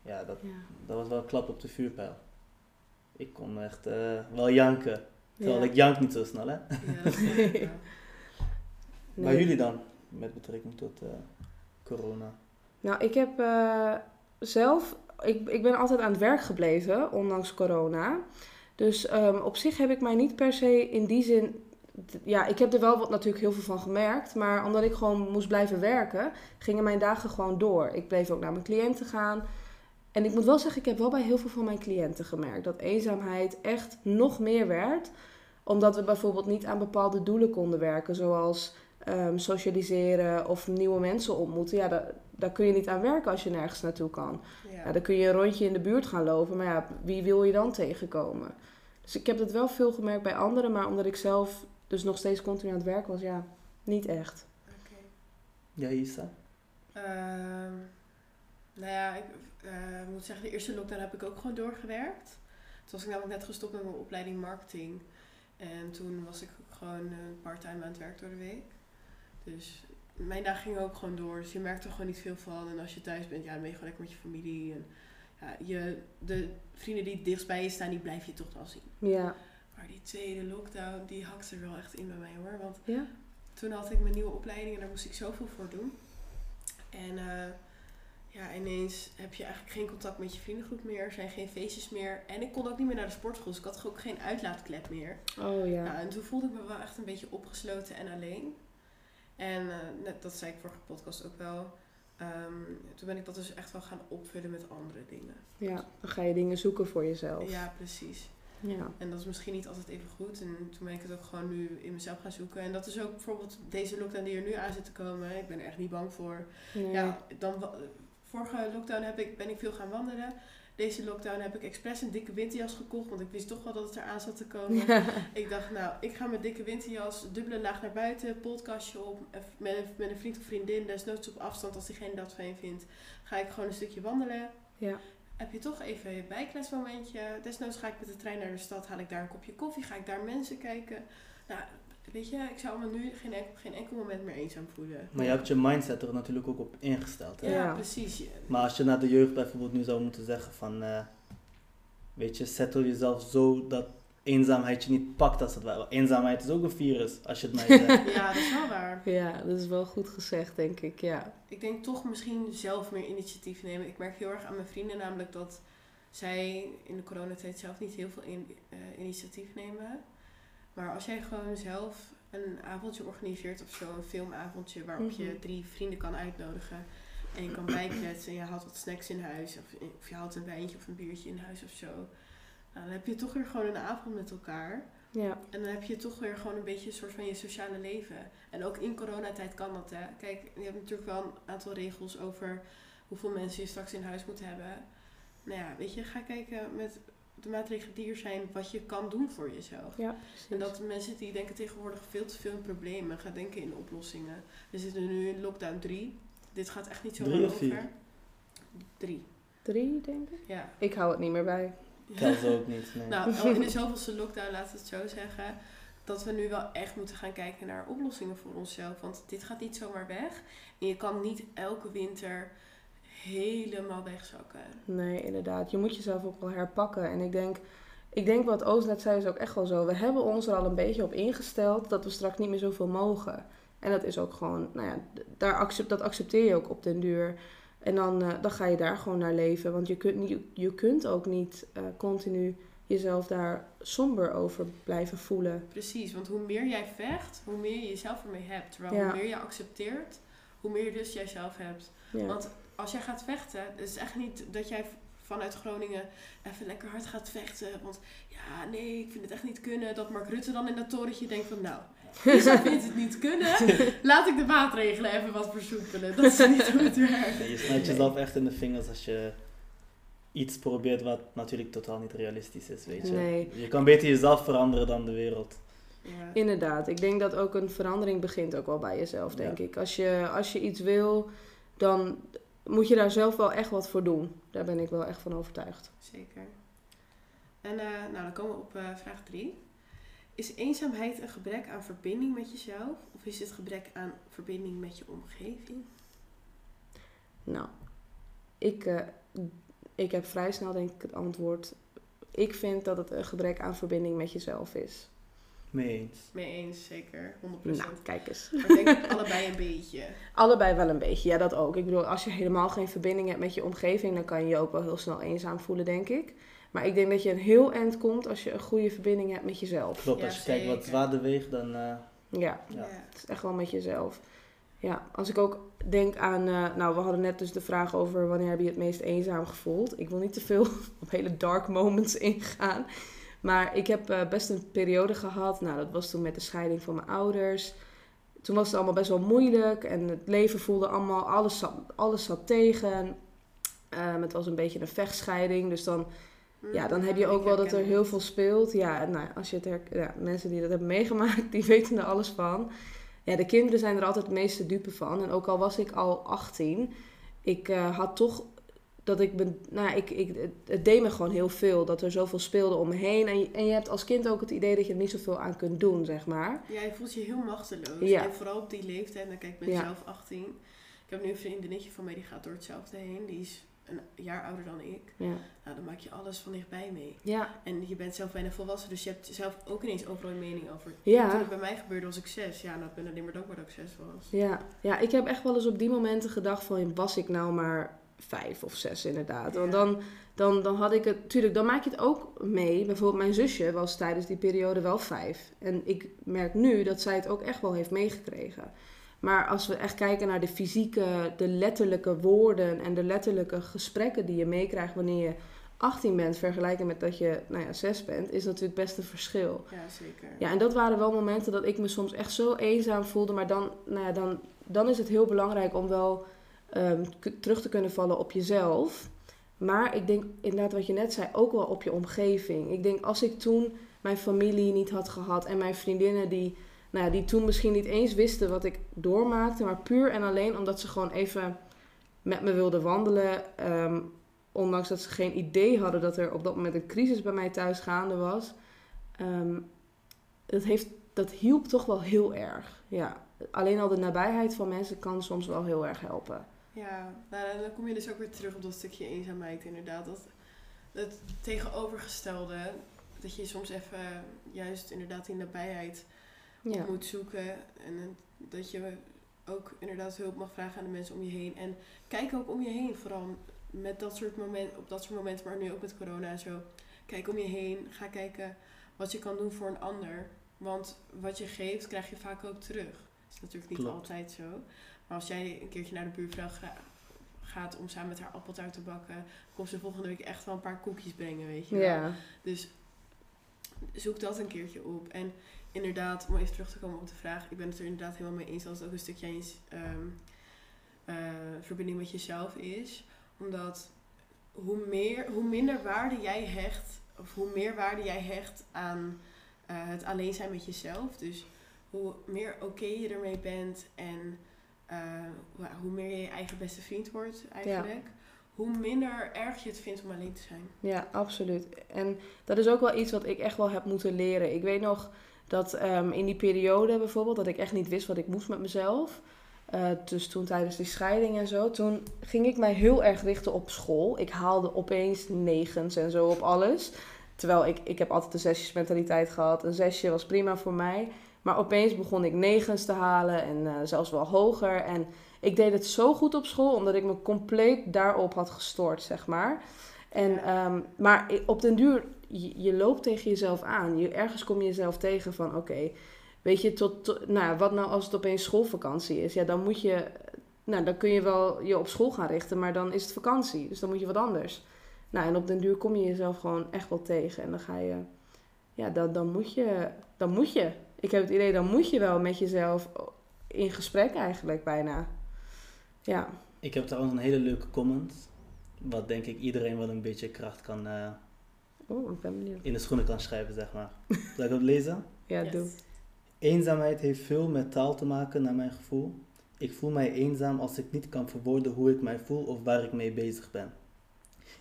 Ja, dat, Ja. dat was wel een klap op de vuurpijl. Ik kon echt eh, wel janken. Terwijl Ja. ik jank niet zo snel, hè? Ja, dat wel. Maar Nee. jullie dan, met betrekking tot eh, corona? Nou, ik heb eh, zelf, ik, ik ben altijd aan het werk gebleven, ondanks corona. Dus ehm, op zich heb ik mij niet per se in die zin. Ja, ik heb er wel wat natuurlijk heel veel van gemerkt. Maar omdat ik gewoon moest blijven werken, gingen mijn dagen gewoon door. Ik bleef ook naar mijn cliënten gaan. En ik moet wel zeggen, ik heb wel bij heel veel van mijn cliënten gemerkt dat eenzaamheid echt nog meer werd. Omdat we bijvoorbeeld niet aan bepaalde doelen konden werken, zoals ehm, socialiseren of nieuwe mensen ontmoeten. Ja, daar, daar kun je niet aan werken als je nergens naartoe kan. Ja. Ja, dan kun je een rondje in de buurt gaan lopen, maar ja, wie wil je dan tegenkomen? Dus ik heb dat wel veel gemerkt bij anderen, maar omdat ik zelf dus nog steeds continu aan het werk was, ja, niet echt. Oké. Ja, Isa? Ehm, nou ja, ik eh, moet zeggen, de eerste lockdown heb ik ook gewoon doorgewerkt. Toen was ik namelijk net gestopt met mijn opleiding marketing. En toen was ik gewoon eh, part-time aan het werk door de week. Dus mijn dag ging ook gewoon door. Dus je merkt er gewoon niet veel van. En als je thuis bent, ja, dan ben je gewoon lekker met je familie. En ja, je, de vrienden die dichtst bij je staan, die blijf je toch wel zien. Ja, Maar die tweede lockdown, die hakte er wel echt in bij mij hoor. Want ja, toen had ik mijn nieuwe opleiding en daar moest ik zoveel voor doen. En eh, ja, ineens heb je eigenlijk geen contact met je vriendengroep meer. Er zijn geen feestjes meer. En ik kon ook niet meer naar de sportschool. Dus ik had ook geen uitlaatklep meer. oh ja. Nou, en toen voelde ik me wel echt een beetje opgesloten en alleen. En eh, net, dat zei ik vorige podcast ook wel. Ehm, toen ben ik dat dus echt wel gaan opvullen met andere dingen. Ja, dan ga je dingen zoeken voor jezelf. Ja, precies. Ja, En dat is misschien niet altijd even goed. En toen ben ik het ook gewoon nu in mezelf gaan zoeken. En dat is ook bijvoorbeeld deze lockdown die er nu aan zit te komen. Ik ben er echt niet bang voor. nee. Ja, dan, vorige lockdown heb ik, ben ik veel gaan wandelen. Deze lockdown heb ik expres een dikke winterjas gekocht. Want ik wist toch wel dat het eraan zat te komen. Ja. Ik dacht, nou, ik ga met dikke winterjas, dubbele laag naar buiten, podcastje op. en Met, een- met een vriend of vriendin, desnoods op afstand als diegene dat fijn vindt. Ga ik gewoon een stukje wandelen. Ja. Heb je toch even je bijkletsmomentje. Desnoods ga ik met de trein naar de stad, haal ik daar een kopje koffie, ga ik daar mensen kijken. Nou, weet je, ik zou me nu geen enkel, geen enkel moment meer eenzaam voelen. Maar je hebt je mindset er natuurlijk ook op ingesteld. Hè? Ja, Ja. precies. Maar als je naar de jeugd bijvoorbeeld nu zou moeten zeggen van... eh, weet je, settle jezelf zo dat eenzaamheid je niet pakt als het ware. Eenzaamheid is ook een virus, als je het mij zegt. Ja, dat is wel waar. ja, dat is wel goed gezegd, denk ik. Ja. Ik denk toch misschien zelf meer initiatief nemen. Ik merk heel erg aan mijn vrienden namelijk dat zij in de coronatijd zelf niet heel veel in, eh, initiatief nemen. Maar als jij gewoon zelf een avondje organiseert of zo, een filmavondje waarop je Mhm. drie vrienden kan uitnodigen en je kan bijkletsen en je haalt wat snacks in huis of, of je haalt een wijntje of een biertje in huis of zo. Nou, dan heb je toch weer gewoon een avond met elkaar. Ja. En dan heb je toch weer gewoon een beetje een soort van je sociale leven. En ook in coronatijd kan dat, hè. Kijk, je hebt natuurlijk wel een aantal regels over hoeveel mensen je straks in huis moet hebben. Nou ja, weet je, ga kijken met de maatregelen die er zijn, wat je kan doen voor jezelf. Ja. En dat mensen die denken tegenwoordig veel te veel in problemen, gaan denken in oplossingen. We zitten nu in lockdown 3. Dit gaat echt niet zo lang over. Drie, Drie, denk ik. ja. Ik hou het niet meer bij. Ze ook niet. Nee. Nou, al in de zoveelste lockdown, laten we het zo zeggen, dat we nu wel echt moeten gaan kijken naar oplossingen voor onszelf. Want dit gaat niet zomaar weg. En je kan niet elke winter helemaal wegzakken. Nee, inderdaad. Je moet jezelf ook wel herpakken. En ik denk, ik denk wat Oost net zei is ook echt wel zo. We hebben ons er al een beetje op ingesteld dat we straks niet meer zoveel mogen. En dat is ook gewoon, nou ja, daar accept, dat accepteer je ook op den duur. En dan, eh, dan ga je daar gewoon naar leven. Want je kunt, niet, je kunt ook niet eh, continu jezelf daar somber over blijven voelen. Precies, want hoe meer jij vecht, hoe meer je jezelf ermee hebt. Terwijl Ja. hoe meer je accepteert, hoe meer dus jij zelf hebt. Ja. Want als jij gaat vechten, het is echt niet dat jij vanuit Groningen even lekker hard gaat vechten. Want ja, nee, ik vind het echt niet kunnen. Dat Mark Rutte dan in dat torentje denkt van nou, Lisa vindt het niet kunnen. Laat ik de maatregelen even wat versoepelen. Dat is niet hoe het werkt. Nee, je snijdt jezelf echt in de vingers als je iets probeert wat natuurlijk totaal niet realistisch is, weet je. Nee. Je kan beter jezelf veranderen dan de wereld. Ja. Inderdaad, ik denk dat ook een verandering begint ook wel bij jezelf, denk Ja. ik. Als je, als je iets wil, dan moet je daar zelf wel echt wat voor doen. Daar ben ik wel echt van overtuigd. Zeker. En eh, nou, dan komen we op eh, vraag 3. Is eenzaamheid een gebrek aan verbinding met jezelf? Of is het gebrek aan verbinding met je omgeving? Nou, ik, eh, ik heb vrij snel denk ik het antwoord. ik vind dat het een gebrek aan verbinding met jezelf is. Mee eens. Mee eens, zeker. 100%. Nou, kijk eens. Maar ik denk allebei een beetje. Allebei wel een beetje, ja dat ook. Ik bedoel, als je helemaal geen verbinding hebt met je omgeving, dan kan je je ook wel heel snel eenzaam voelen, denk ik. Maar ik denk dat je een heel eind komt als je een goede verbinding hebt met jezelf. Klopt, Ja, als je kijkt wat zwaarder weegt, dan... eh, Ja, Ja. het is echt wel met jezelf. Ja, als ik ook denk aan, eh, nou we hadden net dus de vraag over wanneer heb je het meest eenzaam gevoeld. Ik wil niet te veel op hele dark moments ingaan. Maar ik heb eh, best een periode gehad, nou dat was toen met de scheiding van mijn ouders. Toen was het allemaal best wel moeilijk en het leven voelde allemaal, alles zat, alles zat tegen. Ehm, het was een beetje een vechtscheiding, dus dan ja, dan heb je Mm, ook wel dat er heel veel speelt. Ja, nou, als je het her- ja, mensen die dat hebben meegemaakt, die weten er alles van. Ja, de kinderen zijn er altijd het meeste dupe van. En ook al was ik al 18, ik eh, had toch dat ik ben, nou, ik, ik, het, deed me gewoon heel veel. Dat er zoveel speelde om me heen. En je, en je hebt als kind ook het idee dat je er niet zoveel aan kunt doen, zeg maar. Ja, je voelt je heel machteloos. Ja. En vooral op die leeftijd. En kijk, ik ben Ja. zelf 18. Ik heb nu een vriendinnetje van mij die gaat door hetzelfde heen. Die is een jaar ouder dan ik. Ja. Nou, dan maak je alles van dichtbij mee. Ja, En je bent zelf bijna volwassen, dus je hebt zelf ook ineens overal een mening over. Ja. Toen het bij mij gebeurde was ik zes. Ja, nou, ik ben alleen maar dankbaar dat ik zes was. Ja, ja, ik heb echt wel eens op die momenten gedacht van was ik nou maar vijf of zes inderdaad. Want dan, dan, dan had ik het, tuurlijk, dan maak je het ook mee. Bijvoorbeeld mijn zusje was tijdens die periode wel vijf. En ik merk nu dat zij het ook echt wel heeft meegekregen. Maar als we echt kijken naar de fysieke, de letterlijke woorden en de letterlijke gesprekken die je meekrijgt wanneer je 18 bent, vergelijken met dat je nou ja, 6 bent, is natuurlijk best een verschil. Ja, zeker. Ja, en dat waren wel momenten dat ik me soms echt zo eenzaam voelde. Maar dan, nou ja, dan, dan is het heel belangrijk om wel ehm, terug te kunnen vallen op jezelf. Maar ik denk inderdaad wat je net zei, ook wel op je omgeving. Ik denk als ik toen mijn familie niet had gehad en mijn vriendinnen die, nou die toen misschien niet eens wisten wat ik doormaakte. Maar puur en alleen omdat ze gewoon even met me wilden wandelen. ehm, ondanks dat ze geen idee hadden dat er op dat moment een crisis bij mij thuis gaande was. Ehm, dat, heeft, dat hielp toch wel heel erg. Ja. Alleen al de nabijheid van mensen kan soms wel heel erg helpen. Ja, nou, dan- kom je dus ook weer terug op dat stukje eenzaamheid inderdaad. Dat, het tegenovergestelde, dat je soms even juist inderdaad die nabijheid Ja. op moet zoeken. En dat je ook inderdaad hulp mag vragen aan de mensen om je heen. En kijk ook om je heen, vooral met dat soort momenten, op dat soort momenten, maar nu ook met corona en zo. Kijk om je heen, ga kijken wat je kan doen voor een ander. Want wat je geeft, krijg je vaak ook terug. Dat is natuurlijk niet Klopt. altijd zo. Maar als jij een keertje naar de buurvrouw ga- gaat om samen met haar appeltaart te bakken, komt ze volgende week echt wel een paar koekjes brengen, weet je wel. Ja. Dus zoek dat een keertje op. En inderdaad, om even terug te komen op de vraag, ik ben het er inderdaad helemaal mee eens dat het ook een stukje eens ehm, eh, verbinding met jezelf is. Omdat hoe, meer, hoe minder waarde jij hecht, of hoe meer waarde jij hecht aan eh, het alleen zijn met jezelf. Dus hoe meer oké je ermee bent en eh, hoe- meer je je eigen beste vriend wordt eigenlijk. Hoe minder erg je het vindt om alleen te zijn. Ja, absoluut. En dat is ook wel iets wat ik echt wel heb moeten leren. Ik weet nog dat ehm, in die periode bijvoorbeeld, dat ik echt niet wist wat ik moest met mezelf. Eh, dus toen tijdens die scheiding en zo, toen ging ik mij heel erg richten op school. Ik haalde opeens negens en zo op alles. Terwijl ik, ik heb altijd een zesjesmentaliteit gehad. Een zesje was prima voor mij. Maar opeens begon ik negens te halen en eh, zelfs wel hoger. En ik deed het zo goed op school, omdat ik me compleet daarop had gestort, zeg maar. En, ehm, maar op den duur, je, je loopt tegen jezelf aan. Je, ergens kom je jezelf tegen van, oké, weet je, tot, tot- nou, wat nou als het opeens schoolvakantie is? Ja, dan moet je, nou, dan kun je wel je op school gaan richten, maar dan is het vakantie. Dus dan moet je wat anders. Nou, en op den duur kom je jezelf gewoon echt wel tegen. En dan ga je, ja, dan, dan moet je, dan moet je. Ik heb het idee, dan moet je wel met jezelf in gesprek eigenlijk bijna. Ja, Ik heb trouwens een hele leuke comment. Wat denk ik iedereen wel een beetje kracht kan eh, oh, ik ben benieuwd. in de schoenen kan schrijven, zeg maar. Zal ik het lezen? Ja, Yes. doe. Eenzaamheid heeft veel met taal te maken, naar mijn gevoel. Ik voel mij eenzaam als ik niet kan verwoorden hoe ik mij voel of waar ik mee bezig ben.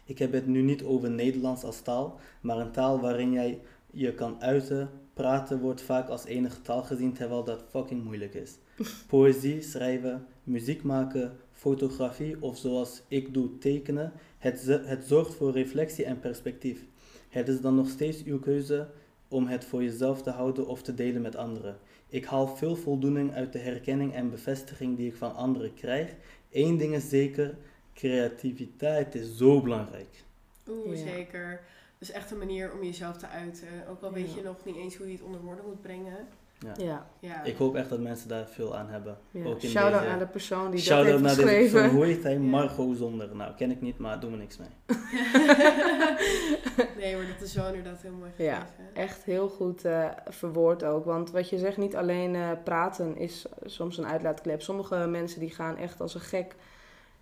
Ik heb het nu niet over Nederlands als taal, maar een taal waarin jij je kan uiten. Praten wordt vaak als enige taal gezien, terwijl dat fucking moeilijk is. Poëzie, schrijven, muziek maken, fotografie of zoals ik doe tekenen, het, het zorgt voor reflectie en perspectief. Het is dan nog steeds uw keuze om het voor jezelf te houden of te delen met anderen. Ik haal veel voldoening uit de herkenning en bevestiging die ik van anderen krijg. Eén ding is zeker, creativiteit is zo belangrijk. Oeh, Ja. zeker. Dus echt een manier om jezelf te uiten. Ook al weet je nog niet eens hoe je het onder woorden moet brengen. Ja. Ja. Ik hoop echt dat mensen daar veel aan hebben. ja. Ook in Shout-out deze- aan de persoon die Shout-out dat heeft deze geschreven. Hoe heet hij? Ja. Margot Zonder. Nou, ken ik niet, maar doen we niks mee. nee, maar dat is wel inderdaad heel mooi Ja. Echt heel goed eh, verwoord ook. Want wat je zegt, niet alleen eh, praten is soms een uitlaatklep. Sommige mensen die gaan echt als een gek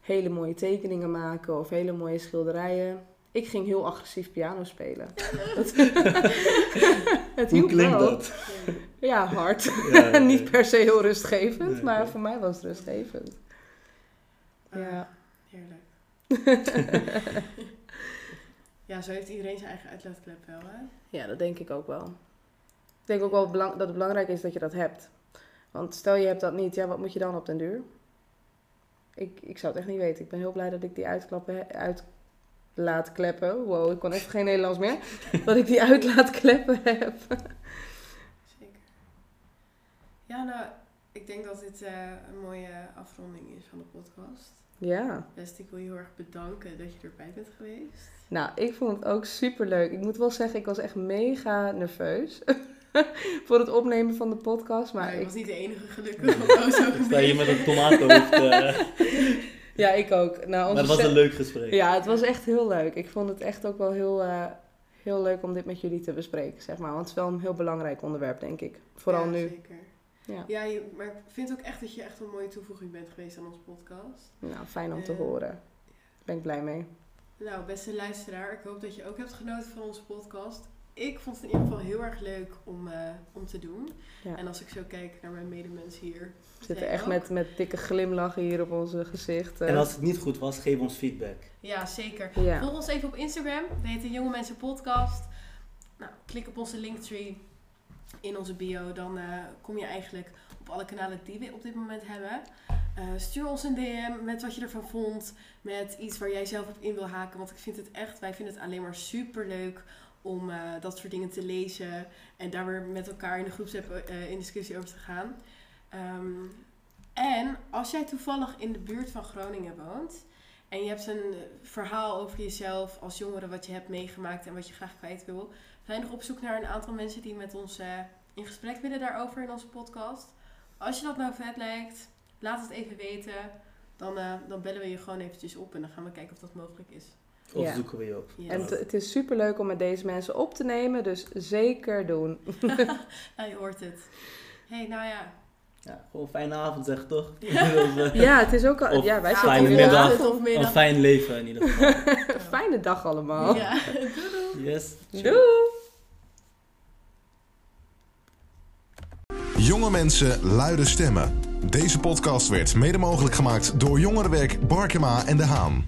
hele mooie tekeningen maken of hele mooie schilderijen. Ik ging heel agressief piano spelen. Dat- het Hoe klinkt wel. dat? Ja, hard. Ja, ja, niet per se heel rustgevend, Nee, maar nee. voor mij was het rustgevend. Ah, Ja. Heerlijk. ja, zo heeft iedereen zijn eigen uitlaatklep wel, hè? Ja, dat denk ik ook wel. Ik denk ook wel dat het belangrijk is dat je dat hebt. Want stel je hebt dat niet, ja, wat moet je dan op den duur? Ik, ik zou het echt niet weten. Ik ben heel blij dat ik die uitklappen, uit laat kleppen. Wow, ik kon even geen Nederlands meer. dat ik die uit laat kleppen heb. Zeker. Ja, nou, ik denk dat dit eh, een mooie afronding is van de podcast. Ja. Best, ik wil je heel erg bedanken dat je erbij bent geweest. Nou, ik vond het ook super leuk. Ik moet wel zeggen, ik was echt mega nerveus. voor het opnemen van de podcast. Maar Maar ik was niet de enige gelukkig, een sta hier met een tomatenhoofd. eh, ja, ik ook. Nou, maar het was een leuk gesprek. Ja, het was echt heel leuk. Ik vond het echt ook wel heel, eh, heel leuk om dit met jullie te bespreken, zeg maar. Want het is wel een heel belangrijk onderwerp, denk ik. Vooral Ja, nu. Zeker. Ja. Ja, je, maar ik vind ook echt dat je echt een mooie toevoeging bent geweest aan onze podcast. Nou, fijn om te Eh. horen. Daar ben ik blij mee. Nou, beste luisteraar, ik hoop dat je ook hebt genoten van onze podcast. Ik vond het in ieder geval heel erg leuk om, eh, om te doen. Ja. En als ik zo kijk naar mijn medemensen hier. We zitten echt ook? met, met dikke glimlachen hier op onze gezichten. En als het niet goed was, geef ons feedback. Ja, zeker. Ja. Volg ons even op Instagram. Heet de Jonge Mensen Podcast. Nou, klik op onze linktree in onze bio. Dan eh, kom je eigenlijk op alle kanalen die we op dit moment hebben. Eh, stuur ons een DM met wat je ervan vond. Met iets waar jij zelf op in wil haken. Want ik vind het echt, wij vinden het alleen maar super leuk om eh, dat soort dingen te lezen. En daar weer met elkaar in de groepsapp eh, in discussie over te gaan. Ehm, en als jij toevallig in de buurt van Groningen woont. En je hebt een verhaal over jezelf als jongere wat je hebt meegemaakt en wat je graag kwijt wil. Zijn nog op zoek naar een aantal mensen die met ons eh, in gesprek willen daarover in onze podcast. Als je dat nou vet lijkt, laat het even weten. Dan, dan bellen we je gewoon eventjes op en dan gaan we kijken of dat mogelijk is. Of Ja. zoeken we je op. En het, is super leuk om met deze mensen op te nemen, dus zeker doen. Nou, je hoort het. hey, nou ja. Ja, gewoon fijne avond zeg, toch? Ja, het is ook al. Of Ja, wij fijne zitten middag. inderdaad Avond of Een middag. fijn leven in ieder geval. Een fijne dag allemaal. Ja, doei doei. Yes. Doei! Jonge mensen, luide stemmen. Deze podcast werd mede mogelijk gemaakt door Jongerenwerk Barkema en De Haan.